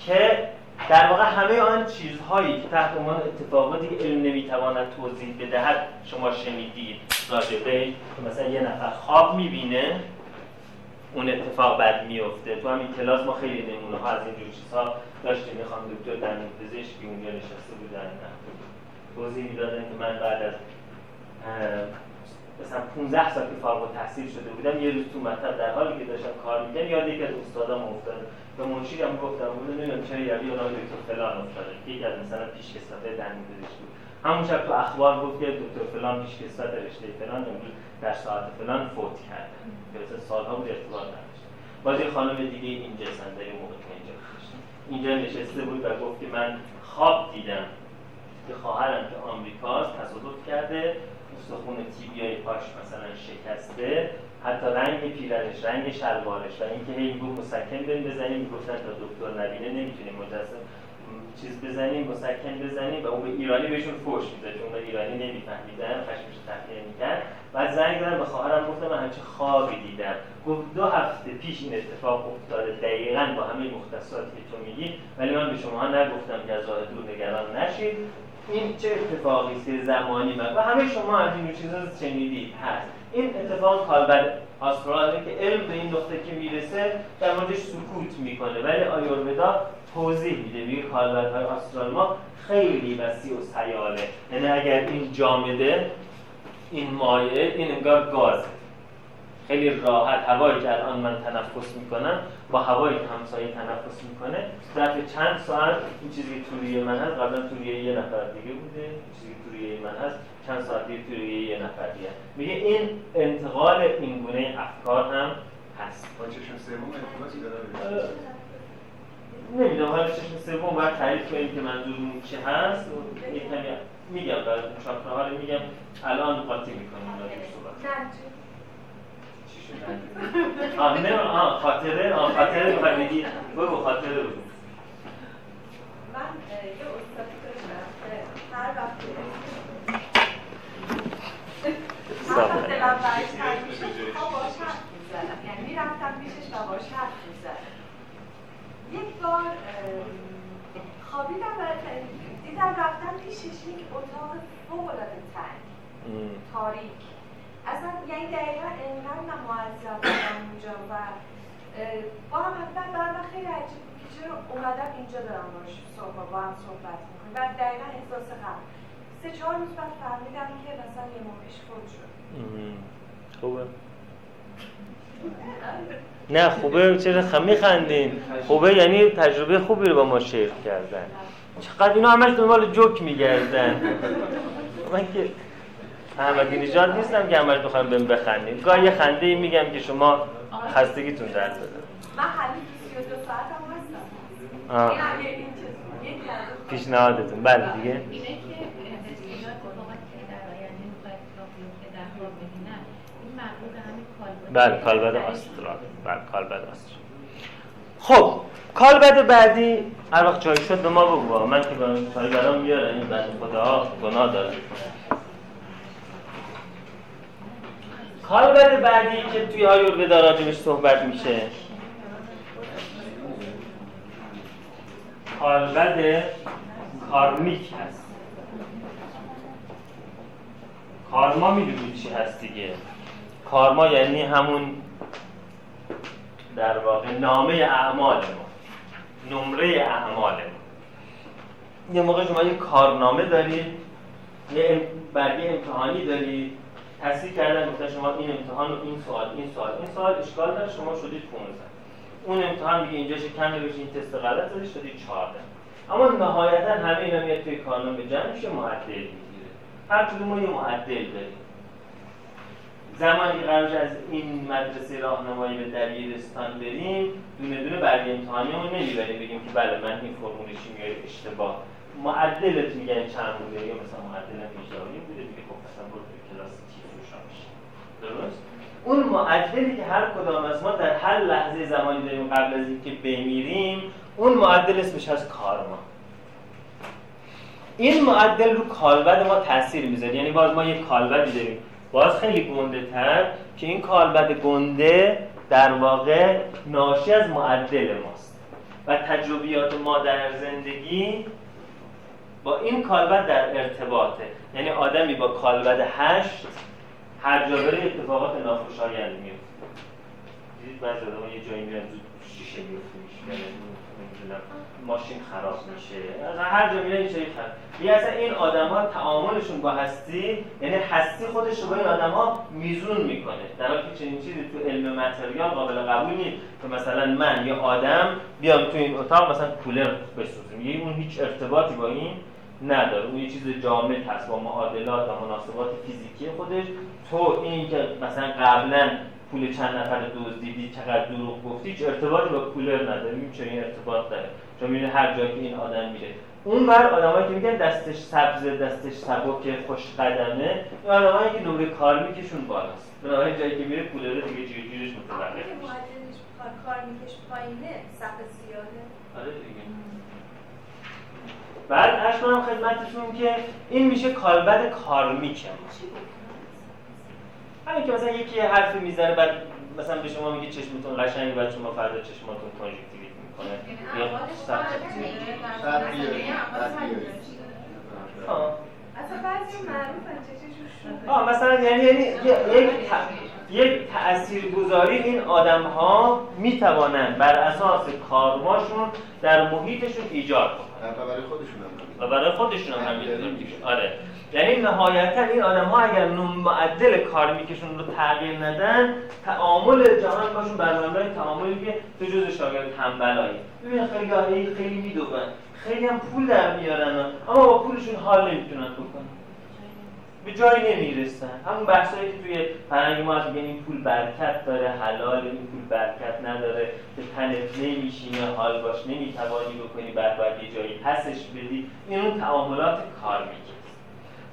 که در واقع همه آن چیزهایی که تحت عنوان اتفاقاتی که علم نمی‌تواند توضیح بدهد شما شنیدید راجع به که مثلا یه نفر خواب می‌بینه اون اتفاق بعد میفته تو همین کلاس ما خیلی نمونه ها از اینجور چیزها داشتیم. می‌خوام دکتر در پزشکی اونجا نشسته بودن توضیح می‌دادن که من بعد از مثلا 15 سال که فارغ تحصیل شده بودم یه روز تو مطب در حالی که داشتم کار می‌کردم یاد یکی از استادام افتاد. به منشیدم گفتم بود نمی‌دونم چرا یادی اون دکتر فلان افتاده. یکی از مثلا پیشکسوتای دندون پزشکی بود. همون شب تو اخبار گفت که دکتر فلان پیشکسوت رشته فلان امروز در ساعت فلان فوت کرده که سالها بود ارتباط نداشت. باز یه خانم دیگه اینجا سنده موقع اینجا اینجا نشسته بود و گفت که من خواب دیدم. که خواهرم که آمریکاست تصادف کرده استخون تیبیای پاش مثلا شکسته حتی رنگ پیرنش رنگ شلوارش و اینکه هی می‌گفت مسکن بریم بزنیم می‌گفتن تا دکتر نبینه نمی‌تونیم مجسم چیز بزنیم مسکن بزنیم و اون به ایرانی بهشون فوش می‌داد چون به ایرانی نمیفهمیدن خشمش تخلیه می‌کرد. بعد زنگ زدن به خواهرم گفتم من همچه خوابی دیدم. گفت دو هفته پیش این اتفاق افتاده دقیقا با همه مختصاتی که تو میگی ولی من به شما نگفتم که از دور نگران نشید. این چه اتفاقی است زمانی و همه شما از این چیزا شنیدید. هست. این اتفاق کالبد آستراله که علم به این نقطه که می‌رسه در موردش سکوت می‌کنه. ولی آیورودا توضیح میده. میگه کالبد های آسترال ما خیلی وسیع و سیاله یعنی اگر این جامده این مایع این انگار گازه. خیلی راحت هوایی که الان من تنفس می‌کنم با هوایی که همسایه تنفس می‌کنه. ظرف چند ساعت این چیزی که توی من هست قبلا توی یه نفر دیگه بوده این چیزی که توی من هست چند ساعت دیگه توی یه نفر دیگه میگه این انتقال این گونه افکار هم هست. با چشم سوم ارتباطی داره؟ نمی‌دونم. حالا چشم سوم باید تعریف کنیم که منظور چه هست. یه کمی میگم برای چاکراها میگم الان قاطی می‌کنیم صحبت. آه نه آه خاطره آه خاطره می‌خوای بگی بگو خاطره بگو من یه استادی داشتم که هر وقت هر وقت دلم برش تنگ میشه خواه باش حرف می‌زدم یعنی می‌رفتم پیشش و باش حرف می‌زدم یک بار خوابیدم و دیدم رفتم پیشش یک اتاق فوق‌العاده تنگ تاریک اصلا یعنی دقیقا انقدر من معذب اونجا و با هم حتما برای من خیلی عجیب بود که چرا اومدم اینجا دارم باش صحبت با هم صحبت می‌کنم. و دقیقا احساس قبل. سه چهار روز بعد فهمیدم که مثلا یه موقعش فوت شد. خوبه. نه خوبه چرا خمی میخندین. خوبه یعنی تجربه خوبی رو با ما شیر کردن. چقدر اینا همش دنبال جوک میگردن. من که احمدی نژاد نیستم که همش بخوام بهم بخندیم گاهی یه خنده ای میگم که شما خستگیتون درد بده. من حالی 32 ساعت هم هستم. پیشنهادتون. بله دیگه. بله کالبد آسترال بله کالبد آسترال خب کالبد بعدی هر وقت جایی شد به ما بگو. من که کالبدام میارم این بند خدا گناه داره. کالبد بعدی که توی آیورودا راجبش صحبت میشه. کالبد کارمیک هست. کارما می‌دونید چی هست دیگه. کارما یعنی همون در واقع نامه اعمال ما. نمره اعمال ما. یه موقع شما یه کارنامه دارید یه برگه امتحانی دارید. تصدیق کردن گفتن شما این امتحان این سوال این سوال این سوال اشکال داره شما شدید 15 اون امتحان میگه اینجاش کم بشه این تست غلط زدی شدید 14 اما نهایتا همه اینا میاد توی کارنامه جمع میشه معدل می‌گیره. هر کدوم یه معدل داریم. زمانی قرار از این مدرسه راهنمایی به دبیرستان بریم دونه دونه برگه امتحانیمون نمی‌بریم بگیم که بله من این فرمول شیمیایی اشتباه. معدلت میگن چند بوده یا مثلا معدل 18 بوده دیگه خب مثلا برو کلاس درست؟ اون معدلی که هر کدام از ما در هر لحظه زمانی داریم قبل از اینکه بمیریم اون معدل اسمش از کارما. این معدل رو کالبد ما تاثیر می‌ذاره. یعنی باز ما یک کالبدی داریم. باز خیلی گنده تر که این کالبد گنده در واقع ناشی از معدل ماست. و تجربیات ما در زندگی با این کالبد در ارتباطه. یعنی آدمی با کالبد هشت هر جا بره اتفاقات ناخوشایند میفته. دیدید بعضی آدم یه جایی میرن زود شیشه میفته نمی‌دونم ماشین خراب میشه. از هر جا میره چیزی خراب. یه اصلا این آدما تعاملشون با هستی یعنی هستی خودش رو با این آدما میزون می‌کنه. در حالی که چنین چیزی تو علم متریال قابل قبول نیست که مثلا من یه آدم بیام تو این اتاق مثلا کولر بسوزم یه اون هیچ ارتباطی با این نداره. اون یه چیز جامد هست با معادلات و مناسبات فیزیکی خودش. تو این که مثلا قبلا پول چند نفر دزدیدی چقدر دروغ گفتی هیچ ارتباطی با کولر نداره. این چنین ارتباط داره. چون می‌بینه هر جایی که این آدم میره. اون بر آدمایی که میگن دستش سبز دستش سبک خوش قدمه این آدمایی که نمره کارمیکشون بالاست. بنابراین جایی که میره کولر دیگه جیر جیرش متوقف میشه کارمیکش پایینه سقف سیاهه آره دیگه. بعد عرض کنم خدمتشون که این میشه کالبد کارمیک همین که مثلا یکی حرفی می‌زنه بعد مثلا به شما میگه چشمتون قشنگه بعد شما فردا چشماتون کانژکتیویت می‌کنه. یا اصلا بعضی معروفن چششون آه مثلا یعنی یعنی یک یک تاثیرگذاری این آدم ها می توانند بر اساس کارماشون در محیطشون ایجاد کنند. برای خودشون هم و برای خودشون هم آره. یعنی نهایتا این آدم ها اگر معدل کارمیکشون رو تغییر ندن تعامل جهان باشون برنامه تعاملی که تو جز شاگرد تنبلایی ببین خیلی خیلی میدون خیلی هم پول در میارن اما با پولشون حال نمی‌تونن بکنن. به جایی نمی‌رسن. همون بحثایی که توی فرهنگ ما هست این پول برکت داره حلال این پول برکت نداره که تنت نمیشینه حال باش نمی‌توانی بکنی بعد باید یه جایی پسش بدی. این اون تعاملات کارمیکه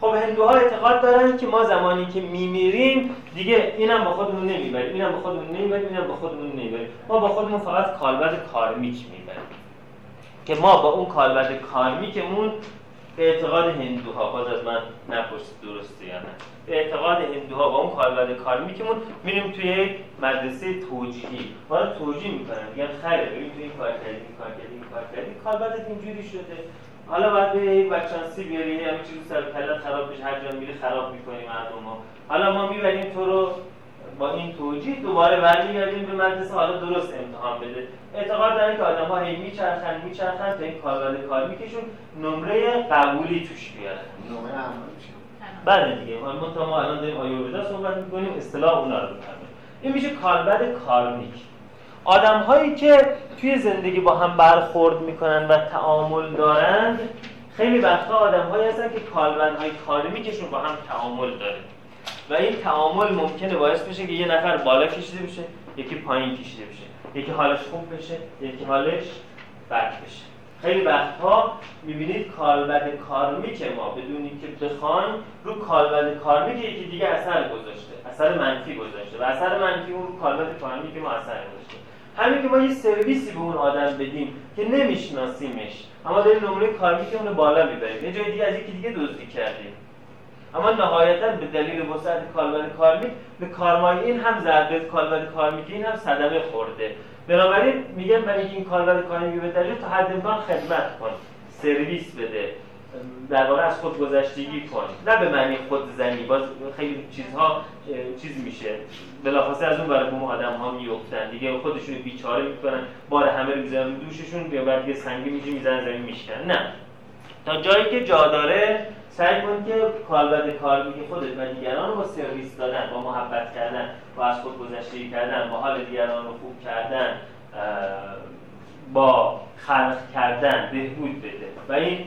خب هندوها اعتقاد دارن که ما زمانی که میمیریم دیگه اینم با خودمون نمی‌بریم اینم با خودمون نمی‌بریم اینم با خودمون نمی‌بریم. ما با خودمون فقط کالبد کارمیک می‌بریم. که ما با اون کالبد کارمیکمون به اعتقاد هندوها باز از من نپرسید درسته یا نه. به اعتقاد هندوها با اون کالبد کارمیکمون میریم توی مدرسه توجیهی. ما رو توجیه می‌کنن. میگن خیلی بریم توی این کار کردیم این کار کردیم این کار کردیم. کالبدت اینجوری شده. حالا باید به بچانسی بیاری همین چیزی سر کلت خراب بشه. هر جا میری خراب می‌کنی مردم ها حالا ما می‌بریم تو رو با این توجیه دوباره برمیگردیم به مدرسه حالا درست امتحان بده. اعتقاد دارن که آدم ها هی میچرخن میچرخن تا این کاربرد کار میکشون. نمره قبولی توش بیارن نمره بله دیگه. ما ما الان داریم آیورودا صحبت می‌کنیم اصطلاح اونا رو این میشه کاربرد کارمیک آدم هایی که توی زندگی با هم برخورد می‌کنن و تعامل دارند خیلی وقتا آدم هایی هستن که کالبند های کارمیکشون با هم تعامل داره و این تعامل ممکنه باعث بشه که یه نفر بالا کشیده بشه یکی پایین کشیده بشه یکی حالش خوب بشه یکی حالش بد بشه. خیلی وقتها می‌بینید کالبد کارمیک ما بدونی که بخوان رو کالبد کارمیک یکی دیگه اثر گذاشته اثر منفی گذاشته و اثر منفی اون رو کالبد کارمیک ما اثر گذاشته. همین که ما یه سرویسی به اون آدم بدیم که نمیشناسیمش اما داریم نمره کارمیکمون رو بالا می‌بریم. یه جای دیگه از یکی دیگه دزدی کردیم. نهایتا به دلیل وسعت کالبد کارمیک به کارمای این هم ضربه کالبد کارمیک این هم صدمه خورده. بنابراین میگم برای این کالبد کارمیک به دلیل تا حد امکان خدمت کن سرویس بده در واقع از خود گذشتگی کن. نه به معنی خود زنی باز خیلی چیزها چیز میشه. بلافاصله از اون برای بوم آدم ها میفتن دیگه خودشون بیچاره می‌کنن. بار همه رو می‌زنن دوششون یا بعد یه سنگی میشه می‌زنن زمین میشکن نه. تا جایی که جا داره سعی کن که کالبد کارمیک خودت و دیگران رو با سرویس دادن با محبت کردن با از خود گذشتگی کردن با حال دیگران رو خوب کردن با خلق کردن بهبود بده. و این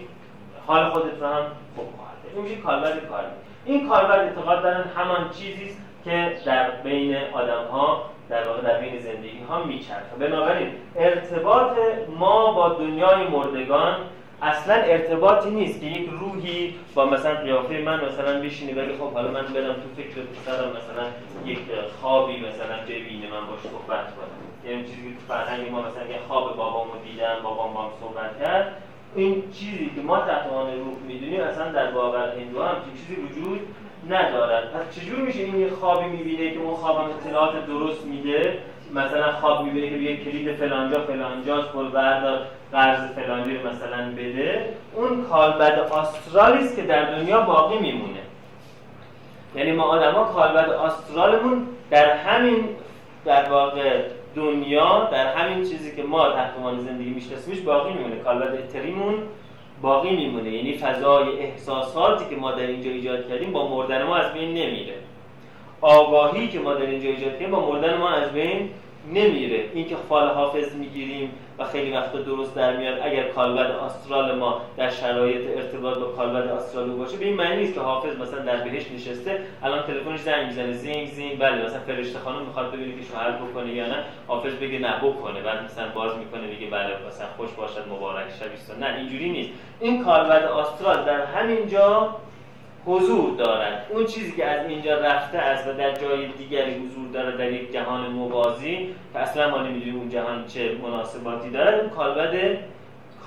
حال خودت رو هم خوب خواهد این میشه کالبد کارمیک این کالبد اعتقاد دارن همان چیزی که در بین آدم ها در واقع در بین زندگی ها میچرخه. بنابراین ارتباط ما با دنیای مردگان اصلا ارتباطی نیست که یک روحی با مثلا قیافه من مثلا بشینه ولی خب حالا من برم تو فکر پسرم مثلا یک خوابی مثلا ببینه من باش صحبت کنم یعنی چیزی که تو فرهنگ ما مثلا یه خواب بابامو دیدم بابام با صحبت کرد. این چیزی که ما تحت عنوان روح می‌دونیم اصلا در باور هندو هم چیزی وجود ندارد. پس چجور میشه این یه خوابی می‌بینه که اون خوابم اطلاعات درست میده؟ مثلا خواب می‌بینه که یه کلید فلانجا فلانجاست برو بردار. قرض فلانی رو مثلا بده اون کالبد آسترالی است که در دنیا باقی میمونه. یعنی ما آدما کالبد آسترالمون در همین در واقع دنیا در همین چیزی که ما تحت عنوان زندگی میشناسیمش باقی میمونه. کالبد اتریمون باقی میمونه. یعنی فضای احساساتی که ما در اینجا ایجاد کردیم با مردن ما از بین نمیره. آگاهی که ما در اینجا ایجاد کردیم با مردن ما از بین نمیره. اینکه فال حافظ می‌گیریم و خیلی وقتا درست در میاد. اگر کالبد آسترال ما در شرایط ارتباط با کالبد آسترال باشه به این معنی نیست که حافظ مثلا در بهش نشسته الان تلفنش زنگ می‌زنه. زینگ زینگ. بله مثلا فرشته خانم می‌خواد ببینه که شوهر بکنه یا نه. حافظ بگه نه بکنه. بعد مثلا باز می‌کنه بگه بله مثلا خوش باشد مبارک شب نه اینجوری نیست. این کالبد آسترال در همین جا حضور دارد. اون چیزی که از اینجا رفته است و در جای دیگری حضور داره در یک جهان موازی که اصلا ما نمی‌دونیم اون جهان چه مناسباتی داره اون کالبد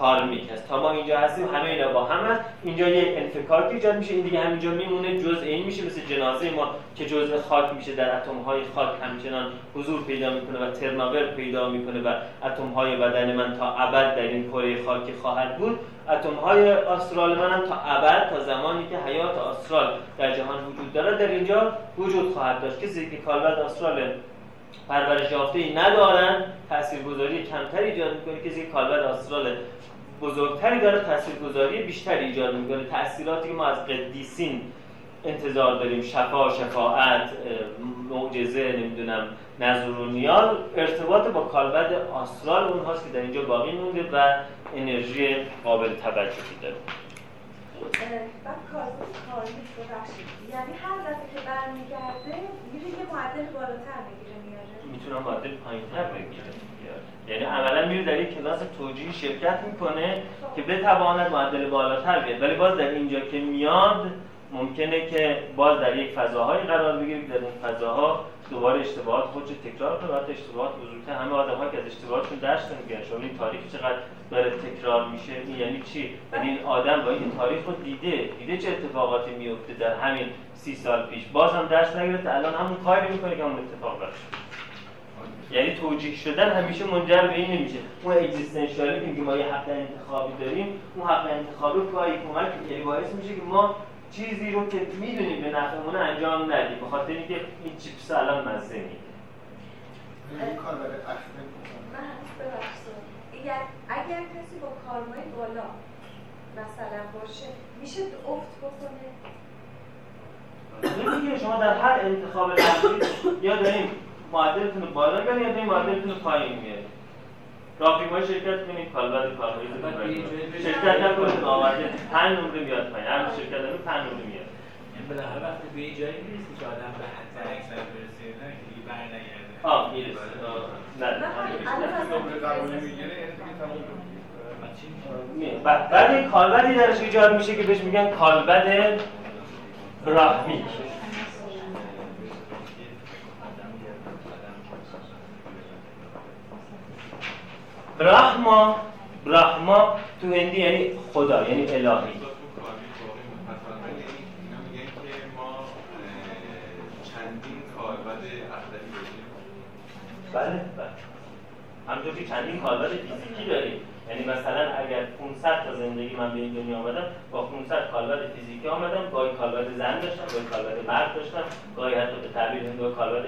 کارمیک هست تا ما اینجا هستیم همه اینا با هم هست. اینجا یک انفکاک ایجاد میشه. این دیگه همینجا میمونه جزء این میشه. مثل جنازه ما که جزء خاک میشه. در اتم های خاک همچنان حضور پیدا می‌کنه و ترناور پیدا می‌کنه و اتم های بدن من تا ابد در این کره خاکی خواهد بود. اتم های آسترال من هم تا ابد تا زمانی که حیات آسترال در جهان وجود داره در اینجا وجود خواهد داشت کسی که کالبد آسترال پرورش یافته ای ندارن. تاثیرگذاری کمتری ایجاد می‌کنه کسی که کالبد آسترال بزرگتری داره تاثیرگذاری بیشتری ایجاد می‌کنه. تاثیراتی که ما از قدیسین انتظار داریم. شفا شفاعت معجزه نمی‌دونم نظر و نیال ارتباط با کالبد آسترال اونهاست که در اینجا باقی مونده و انرژی قابل توجهی داره. بعد یعنی هر دفعه که برمیگرده میره یه معدل بالاتر می‌گیره میاره. می‌تونه معدل پایینتر بگیره. یعنی عملا میره در یک کلاس توجیهی شرکت می‌کنه که بتواند معدل بالاتر بیاد. ولی باز در اینجا که میاد ممکنه که باز در یک فضاهایی قرار بگیره در اون فضاها دوباره اشتباهات خودش تکرار کنه. بعد اشتباهات بزرگتر همه آدم ها که از اشتباهاتشون درس نمی‌گیرن شما این تاریخ چقدر داره تکرار میشه. این یعنی چی؟ یعنی این آدم با این تاریخ رو دیده. دیده چه اتفاقاتی میفته در همین سی سال پیش. باز هم درس نگرفته. الان همون کاری می‌کنه که همون اتفاق براش یعنی توجیه شدن همیشه منجر به این نمیشه. اون اگزیستانسیالی که ما یه حق انتخابی داریم اون حق انتخابی کاری کمک یعنی باعث میشه که ما چیزی رو که می‌دونیم به نفعمون انجام ندیم. به خاطر اینکه این چیپس الان مزه میده اگر کسی با کارمای بالا مثلا باشه میشه افت بکنه؟ دیگه شما در هر انتخاب لحظی یا داریم معدلتون بالا می‌برید یا داریم معدلتون پایین میارید راهپیمایی شرکت کنید کالبد کارمایی شرکت نکنید آورده. پنج نمره میاد پایین. هر شرکت داریم پنج نمره میاد. یعنی بالاخره وقتی به یه جایی می‌رسی که آدم به حد اکثر برسه نه که دیگه بر نگرده آه. می‌رسه نه. بعد یک کالبدی درش ایجاد میشه که بهش میگن کالبد براهمیک برahma برahما تو هندی یعنی خدا یعنی الهی. بله بله. همونطور که چندین کالبد فیزیکی داریم. یعنی مثلا اگر 500 تا زندگی من به این دنیا آمدم با 500 کالبد فیزیکی آمدم گاهی کالبد زن داشتم گاهی کالبد مرد داشتم گاهی حتی به تعبیر هندو کالبد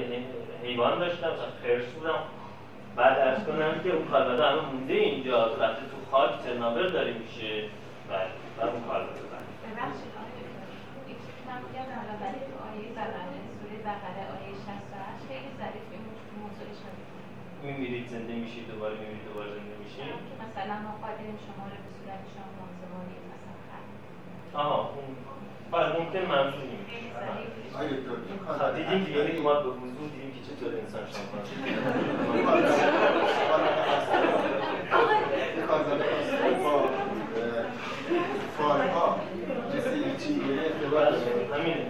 حیوان داشتم مثلا خرس بودم. بعد ارز کنم که اون کالبد همه مونده اینجا. رفته تو خاک ترنابر داره میشه. بله و اون کالبد ببخشید من میگم برای تو آیه زبانه سوره بقره آیه 68 خیلی ظریف این موضوع اشاره میمیرید زنده میشید دوباره میمیرید دوباره زنده میشید؟ مثلا ما قادریم شما رو به صورت شما مازمانی مثلا آها اون بله منظور نمیشه دیدیم که ما به حضور دیدیم که چطور انسان شما همینه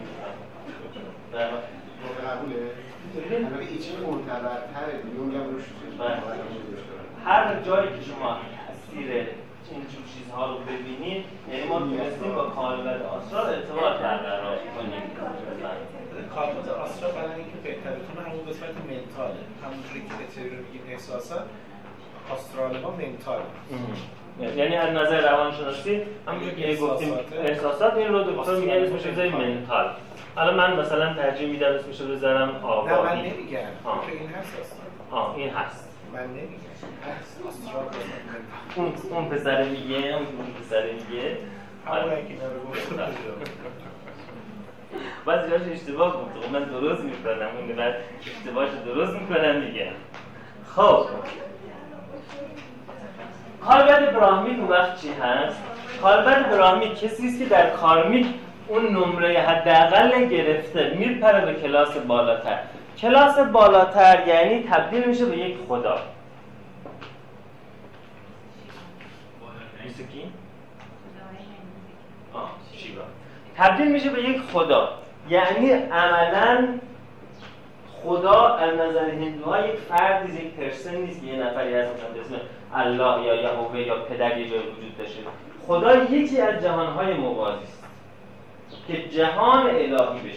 هر جایی که شما تاثیر اینجور چیزها رو ببینید. یعنی ما تونستیم با کالبد آسرار ارتباط برقرار کنیم. کالبد آسرار برای اینکه بهتر بتونه همون قسمت منتاله. همونجوری که اتری رو میگیم احساسات آسترال ما منتاله. یعنی از نظر روانشناسی همونجور که گفتیم احساسات این رو دکتر میگن اسمش چیزای منتال. حالا من مثلا ترجیح میدم اسمش رو بذارم نه من آگاهی نمیگم. این هست آه این هست. من نمیگم. اون اون پسر میگه اون پسر میگه. همون که بعضی جاش اشتباه گفت خب من درست می‌کنم اون بعد اشتباهش درست می‌کنم میگه خب. کالبد براهمیک اون وقت چی هست؟ کالبد براهمیک کسی است که در کارمیک اون نمره حداقل گرفته میپره به کلاس بالاتر. کلاس بالاتر یعنی تبدیل میشه به یک خدا. تبدیل میشه به یک خدا. یعنی عملا خدا از نظر هندوها یک فردی یک پرسن نیست که یه نفری هست مثلا اسم الله یا یهوه یا پدر یه جای وجود داشته. خدا یکی از جهانهای موازی است که جهان الهی بهش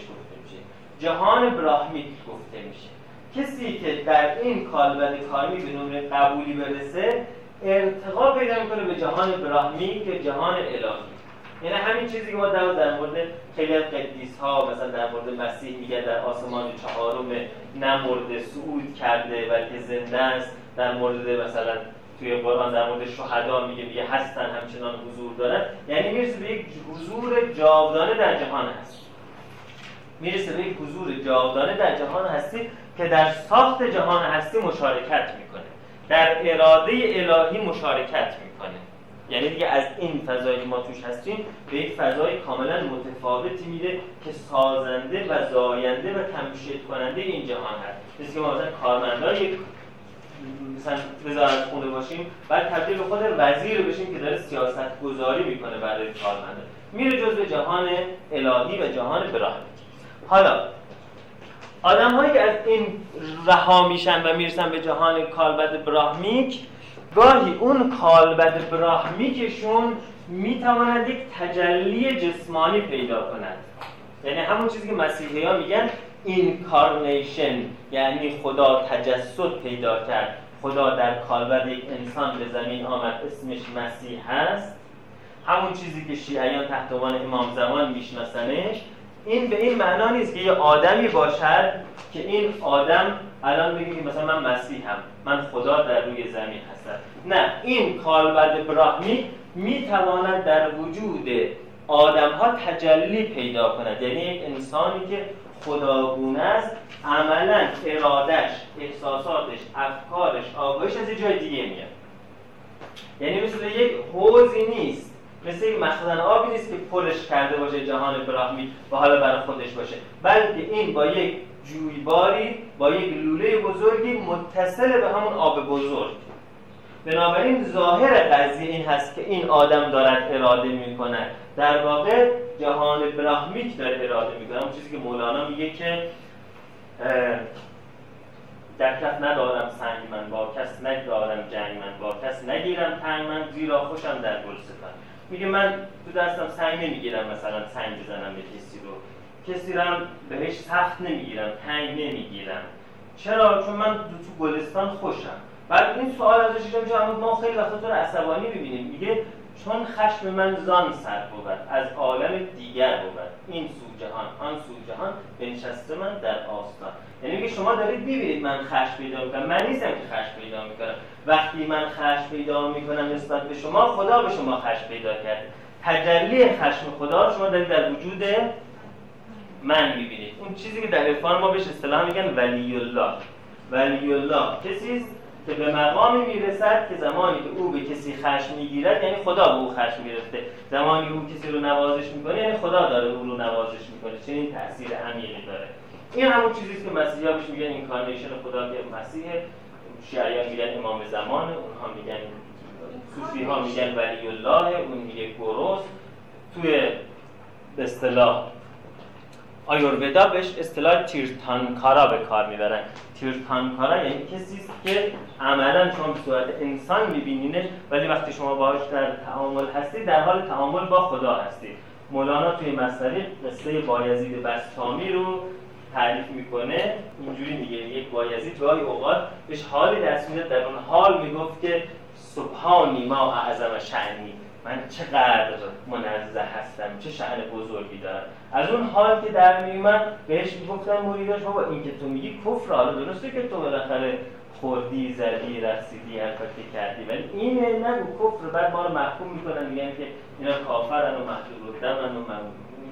جهان براهمیک گفته میشه. کسی که در این کالبد کارمی به نمره قبولی برسه ارتقا پیدا می‌کنه به جهان براهمی که جهان الهی. یعنی همین چیزی که ما در در مورد خیلی از قدیس ها مثلا در مورد مسیح میگه در آسمان چهارم نمرده صعود کرده بلکه زنده است. در مورد مثلا توی قرآن در مورد شهدا میگه میگه هستن همچنان حضور دارن. یعنی می‌رسه به یک حضور جاودانه در جهان هست. می‌رسه به یک حضور جاودانه در جهان هستی که در ساخت جهان هستی مشارکت می‌کنه. در اراده الهی مشارکت می‌کنه. یعنی دیگه از این فضایی ما توش هستیم به یک فضای کاملا متفاوتی میره که سازنده و زاینده و تمشید کننده این جهان هست. مثل که ما مثلا کارمندان یک مثلا وزارت خونه باشیم بعد تبدیل به خود وزیر بشیم که داره سیاست گذاری می‌کنه برای کارمنده میره جزء جهان الهی و جهان براهمیک حالا آدم هایی که از این رها میشن و می‌رسن به جهان کالبد براهمیک گاهی اون کالبد براهمیکشون می‌توانند یک تجلی جسمانی پیدا کنند یعنی همون چیزی که مسیحی ها میگن اینکارنیشن یعنی خدا تجسد پیدا کرد. خدا در کالبد یک انسان به زمین آمد اسمش مسیح هست. همون چیزی که شیعیان تحت عنوان امام زمان میشناسنش این به این معنا نیست که یه آدمی باشد که این آدم الان بگیم مثلا من مسیحم من خدا در روی زمین هستم. نه این کالبد براهمی می‌تواند در وجود آدم ها تجلی پیدا کند. یعنی یک انسانی که خداگونه است عملا ارادش احساساتش افکارش آگاهش از یه جای دیگه میاد. یعنی مثل یک حوزی نیست. مثل یک مخزن آبی نیست که پرش کرده باشه جهان براهمی و حالا برای خودش باشه. بلکه این با یک جویباری با یک لوله بزرگی متصل به همون آب بزرگ. بنابراین ظاهر قضیه این هست که این آدم دارد اراده می‌کنه در واقع جهان براهمیک داره اراده می‌کنه اون چیزی که مولانا میگه که در کف ندارم سنگ من با کس ندارم جنگ من با کس نگیرم تنگ من زیرا خوشم در گل میگه من تو دستم سنگ نمی‌گیرم مثلا سنگ بزنم به کسی رو. کسی رو بهش سخت نمی‌گیرم تنگ نمی‌گیرم. چرا؟ چون من تو گلستان خوشم. بعد این سوال ازش میشه ما خیلی وقتا تو رو عصبانی می‌بینیم. میگه چون خشم من زان سر بود از عالم دیگر بود. این سو جهان آن سو جهان بنشسته من در آستان. یعنی میگه شما دارید می‌بینید من خشم پیدا می‌کنم. من نیستم که خشم پیدا می‌کنم. وقتی من خشم پیدا می‌کنم نسبت به شما خدا به شما خشم پیدا کرده. تجلی خشم خدا شما دارید در وجود من می‌بینید. اون چیزی که در عرفان ما بهش اصطلاح میگن ولی الله ولی الله کسی که به مقامی می‌رسد که زمانی که او به کسی خشم می‌گیرد یعنی خدا به او خشم می‌رفته زمانی او کسی رو نوازش می‌کنه یعنی خدا داره او رو نوازش می‌کنه. چنین تاثیر عمیقی داره. این همون چیزی که مسیحا بهش میگن اینکارنیشن خدا که مسیح شیعیان میگن امام زمان اونها میگن صوفی ها میگن ولی الله اون میگه گروس توی به اصطلاح آیورودا بهش اصطلاح تیرتانکارا به کار می‌برن. تیرتانکارا یعنی کسی است که عملا شما به صورت انسان میبینینش ولی وقتی شما باهاش در تعامل هستی در حال تعامل با خدا هستی. مولانا توی مصنوی قصه بایزید بستامی رو تعریف می‌کنه اینجوری میگه یک بایزید گاهی اوقات بهش حالی دست میده در اون حال می‌گفت که سبحانی ما اعظم شعنی من چقدر منزه هستم چه شعن بزرگی دارم. از اون حال که در میومد بهش می‌گفتن مریداش بابا این که تو میگی کفر حالا درسته که تو بالاخره خوردی زدی رقصیدی هر کاری کردی ولی اینه نگو کفر بعد ما رو محکوم می‌کنن میگن که اینا کافرن و محجوب دمن و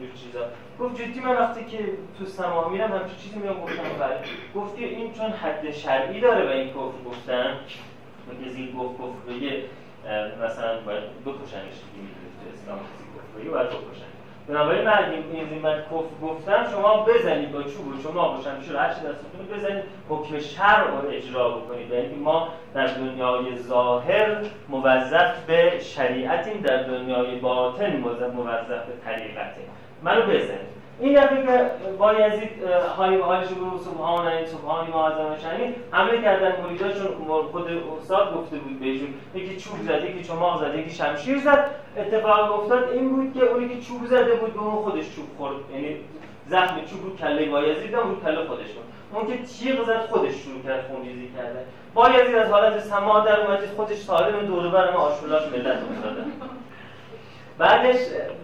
من چیزا. گفت جدی من وقتی که تو سما میرم همچین چیزی میام گفتم بله. گفتی این چون حد شرعی داره و این کفر گفتن کسی گفت کفر بگه مثلا باید بکشنش دیگه تو اسلام کسی کفر بگه باید بکشن. بنابراین من این زیمت کفر گفتم شما بزنید با چوب شما باشن میشه هر چی دستتون بزنید حکم شرع رو اجرا بکنید. یعنی ما در دنیای ظاهر موظف به شریعتیم در دنیای باطن موظف به طریقتیم. منو بزنید این دفعه که بایزید های به حالش رو سبحان این سبحانی معظم شنید حمله کردن مریداشون خود استاد گفته بود بهشون. یکی چوب زد یکی چماق زد یکی شمشیر زد. اتفاق افتاد این بود که اونی که چوب زده بود به اون خودش چوب خورد. یعنی زخم چوب رو کله بایزید هم رو کله خودش بود اون که تیغ زد خودش شروع کرد خونریزی کرده بایزید از حالت سما در اومد خودش سالم دور بر ما آشولاش ملت افتاده. بعدش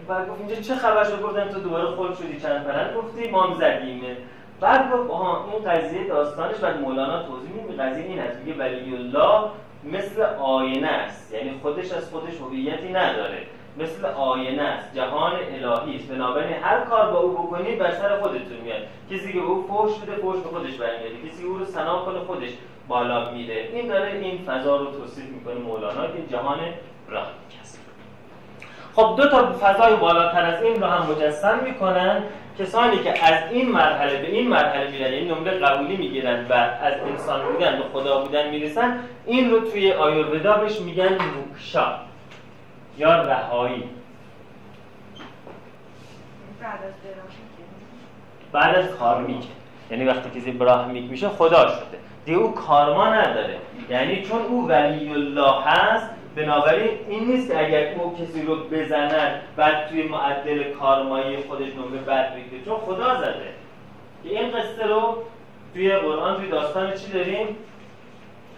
بعد گفت اینجا چه خبر شد؟ گفتم تو دوباره خود شدی چند پرند گفتی مام زدیمه بعد گفت آها این قضیه داستانش بعد مولانا توضیح میده قضیه این هست میگه ولی الله مثل آینه است. یعنی خودش از خودش هویتی نداره. مثل آینه است جهان الهی است. بنابراین هر کار با او بکنید بر سر خودتون میاد. کسی که او فوش بده فوش به خودش برمیاد کسی او رو سنا کنه خودش بالا میره. این داره این فضا رو توصیف می‌کنه مولانا که جهان راه. خب دو تا فضای بالاتر از این رو هم مجسم می‌کنن. کسانی که از این مرحله به این مرحله میرن این نمره قبولی می‌گیرن و از انسان بودن به خدا بودن می‌رسن این رو توی آیورودا بهش میگن موکشا یا رهایی. بعد از کارمیک. یعنی وقتی کسی براهمیک میشه خدا شده. دیگه او کارما نداره. یعنی چون او ولی الله هست بنابراین این نیست که اگر او کسی رو بزند بعد توی معدل کارمایی خودش نمره بد بگیره. چون خدا زده. که این قصه رو توی قرآن توی داستان چی داریم؟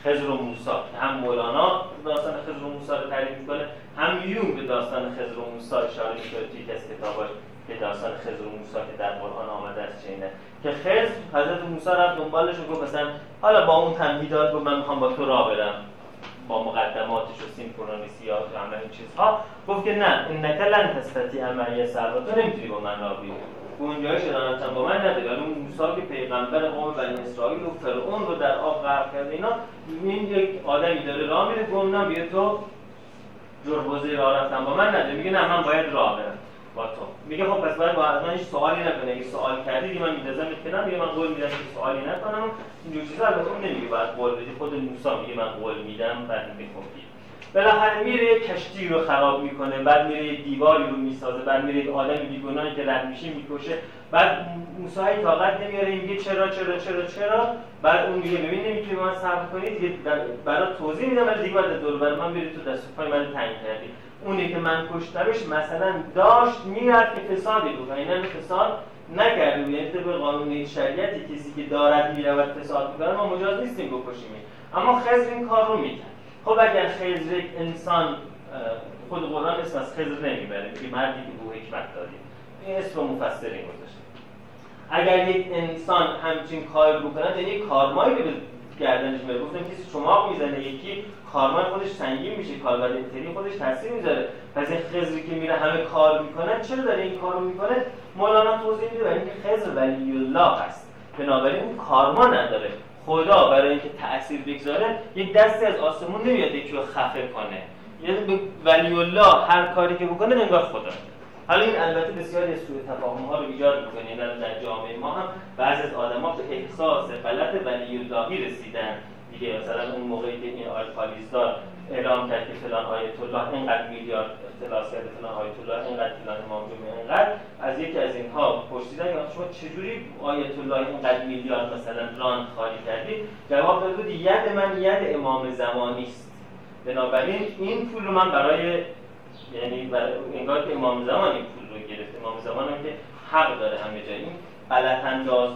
خضر و موسا هم مولانا داستان خضر و موسا رو تعریف می‌کنه هم یون به داستان خضر و موسا اشاره می‌کنه توی کس کتاباش که داستان خضر و موسا که در قرآن آمده است چینه. که خضر حضرت موسی رفت دنبالش و گفت مثلا حالا با اون تمهیدات گفت من می‌خوام با تو راه برم. با مقدماتش و سیمفونونیسیات و همه این چیزها. گفت که نه این لن تستطیع معی سروا تو نمی‌تونی با من راه بیری اونجای شدانتم با من نداری. ولی اون موسی که پیغمبر قوم بنی اسرائیل و فرعون رو در آب غرق کرده اینا این یک آدمی داره راه میره گم نه بیا تو جربوزه راه رفتن با من نداری. میگه نه من باید راه برم. با تو. میگه خب پس باید با از من سوالی نکنه. اگه سوال کردی من میدازم که میگه من قول میدم که سوالی نکنم. اینجور چیزا البته اون نمیگه. باید قول بدی. خود موسی میگه من قول میدم بعد میگه خب بالاخره میره کشتی رو خراب می‌کنه. بعد میره دیواری رو می‌سازه. بعد میره آدم بیگناهی که رد میشه می‌کشه. بعد موسی طاقت نمیاره. میگه چرا چرا چرا چرا؟ بعد اون میگه ببین نمی‌تونی من صبر کنید دیگه برای توضیح میدم ولی دیگه بعد دور بر من بری تو دست پای من تنگ کردی. اونی که من کشتمش مثلا داشت میرد که فسادی بود و اینا فساد نکرده بود. یعنی طبق قانون شریعتی کسی که دارد می‌رود فساد می‌کنه ما مجاز نیستیم بکشیم اما خزر این کار رو می‌کرد. خب اگر خزر یک انسان خود قرآن اسم از خزر نمی‌بره که مردی که به حکمت دادیم این اسم رو مفسرین گذاشته. اگر یک انسان همچین کار بکنه یعنی کارمایی به گردنش میره گفتم کسی چماق می‌زنه یکی کارمند خودش سنگین میشه کاربر انتری خودش تاثیر می‌ذاره. پس این خزری که میره همه کار می‌کنن چرا داره این کارو می‌کنه؟ مولانا توضیح میده برای اینکه خزر ولی الله هست. بنابراین اون کارما نداره. خدا برای اینکه تاثیر بگذاره یک دستی از آسمون نمیاد یکی رو خفه کنه. یعنی ولی الله هر کاری که بکنه انگار خدا. حالا این البته بسیاری از سوء تفاهم ها رو ایجاد می‌کنه. یعنی در جامعه ما هم بعضی از آدما به احساس غلط ولی رسیدن. دیگه مثلا اون موقعی که این آیت پالیزدار اعلام کرد که فلان آیت الله اینقدر میلیارد اختلاس کرده فلان آیت الله اینقدر فلان امام جمعه اینقدر از یکی از اینها پرسیدن یا شما چجوری آیت الله اینقدر میلیارد مثلا ران خالی کردی؟ جواب داده بود ید من ید امام زمانی است. بنابراین این پول رو من برای یعنی انگار که امام زمان این پول رو گرفت. امام زمان هم که حق داره همه جایی. غلط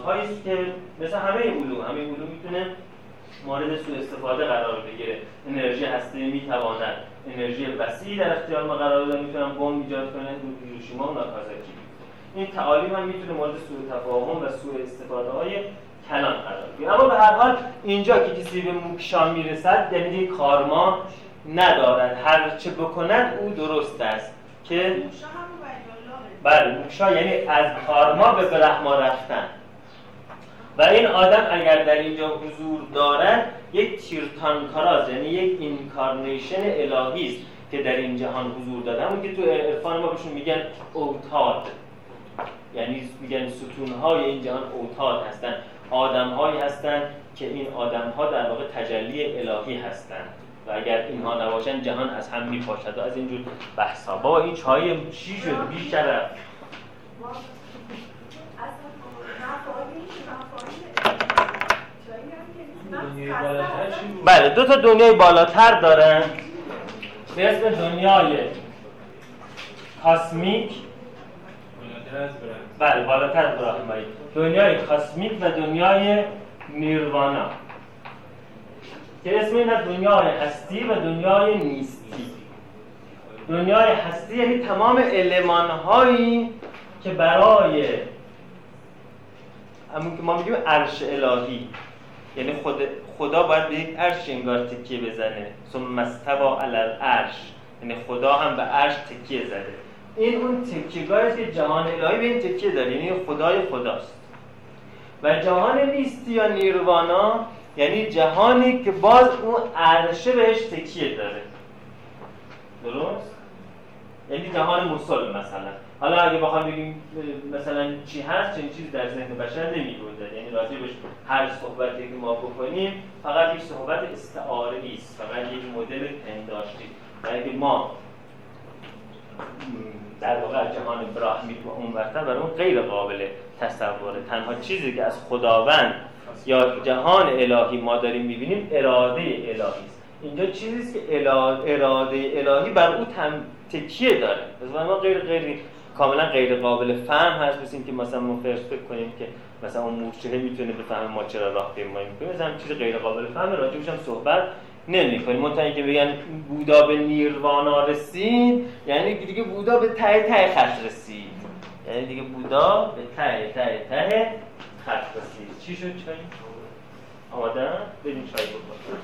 است که مثل همه علوم. همه علوم می‌تونه مورد سوء استفاده قرار بگیره. انرژی هسته می‌تواند. انرژی وسیعی در اختیار ما قرار بده می‌تونن بمب ایجاد کنه. رو هیروشیما و ناکازاکی. این تعالیم هم می‌تونه مورد سوء تفاهم و سوء استفاده های کلان قرار بگیره. اما به هر حال اینجا که کسی به موکشا می‌رسد یعنی دیگه کارما ندارد. هر چه بکند او درست است که بله موکشا یعنی از کارما به برهما رفتن. و این آدم اگر در اینجا حضور دارد یک تیرتانکاراز یعنی یک اینکارنیشن الهی است که در این جهان حضور داده همون که تو عرفان ما بهشون میگن اوتاد یعنی میگن ستونهای این جهان اوتاد هستن آدمهایی هستند که این آدمها در واقع تجلی الهی هستند و اگر اینها نباشن جهان از هم میپاشد و از اینجور بحثا با این چای چی شد بیشتر بله دو تا دنیای بالاتر دارن. به اسم دنیای کاسمیک. بله بالاتر از براهمایی دنیای کاسمیک و دنیای نیروانا. که اسم این دنیای هستی و دنیای نیستی. دنیای هستی یعنی تمام علمان هایی که برای همون که ما میگیم عرش الهی یعنی خود خدا باید به یک عرش انگار تکیه بزنه. ثم مستوا علی العرش. یعنی خدا هم به عرش تکیه زده. این اون تکیهگاهی که جهان الهی به این تکیه داره. یعنی خدای خداست. و جهان نیستی یا نیروانا یعنی جهانی که باز اون عرشه بهش تکیه داره. درست؟ یعنی جهان مسل مثلا. حالا اگه بخوام بگیم مثلا چی هست چنین چیزی در ذهن بشر نمیگنجد. یعنی راضی بهش هر صحبتی که ما بکنیم فقط یک صحبت استعاره است فقط یک مدل پنداشتی. و ما در واقع جهان براهمی و اون ورتر برای اون غیر قابل تصوره تنها چیزی که از خداوند یا جهان الهی ما داریم می‌بینیم اراده الهی است. اینجا چیزی که اراده الهی بر او تکیه داره. از ما غیر غیر کاملا غیر قابل فهم هست مثل اینکه مثلا ما فرض فکر کنیم که مثلا اون مورچه می‌تونه بفهمه ما چرا راه پیمایی می‌کنیم مثلا چیز غیر قابل فهم راجبش هم صحبت نمی کنیم منتها اینکه بگن بودا به نیروانا رسید یعنی دیگه بودا به ته ته خط رسید یعنی دیگه بودا به ته ته ته خط رسید چی شد چای؟ آماده؟ بریم چای بکنیم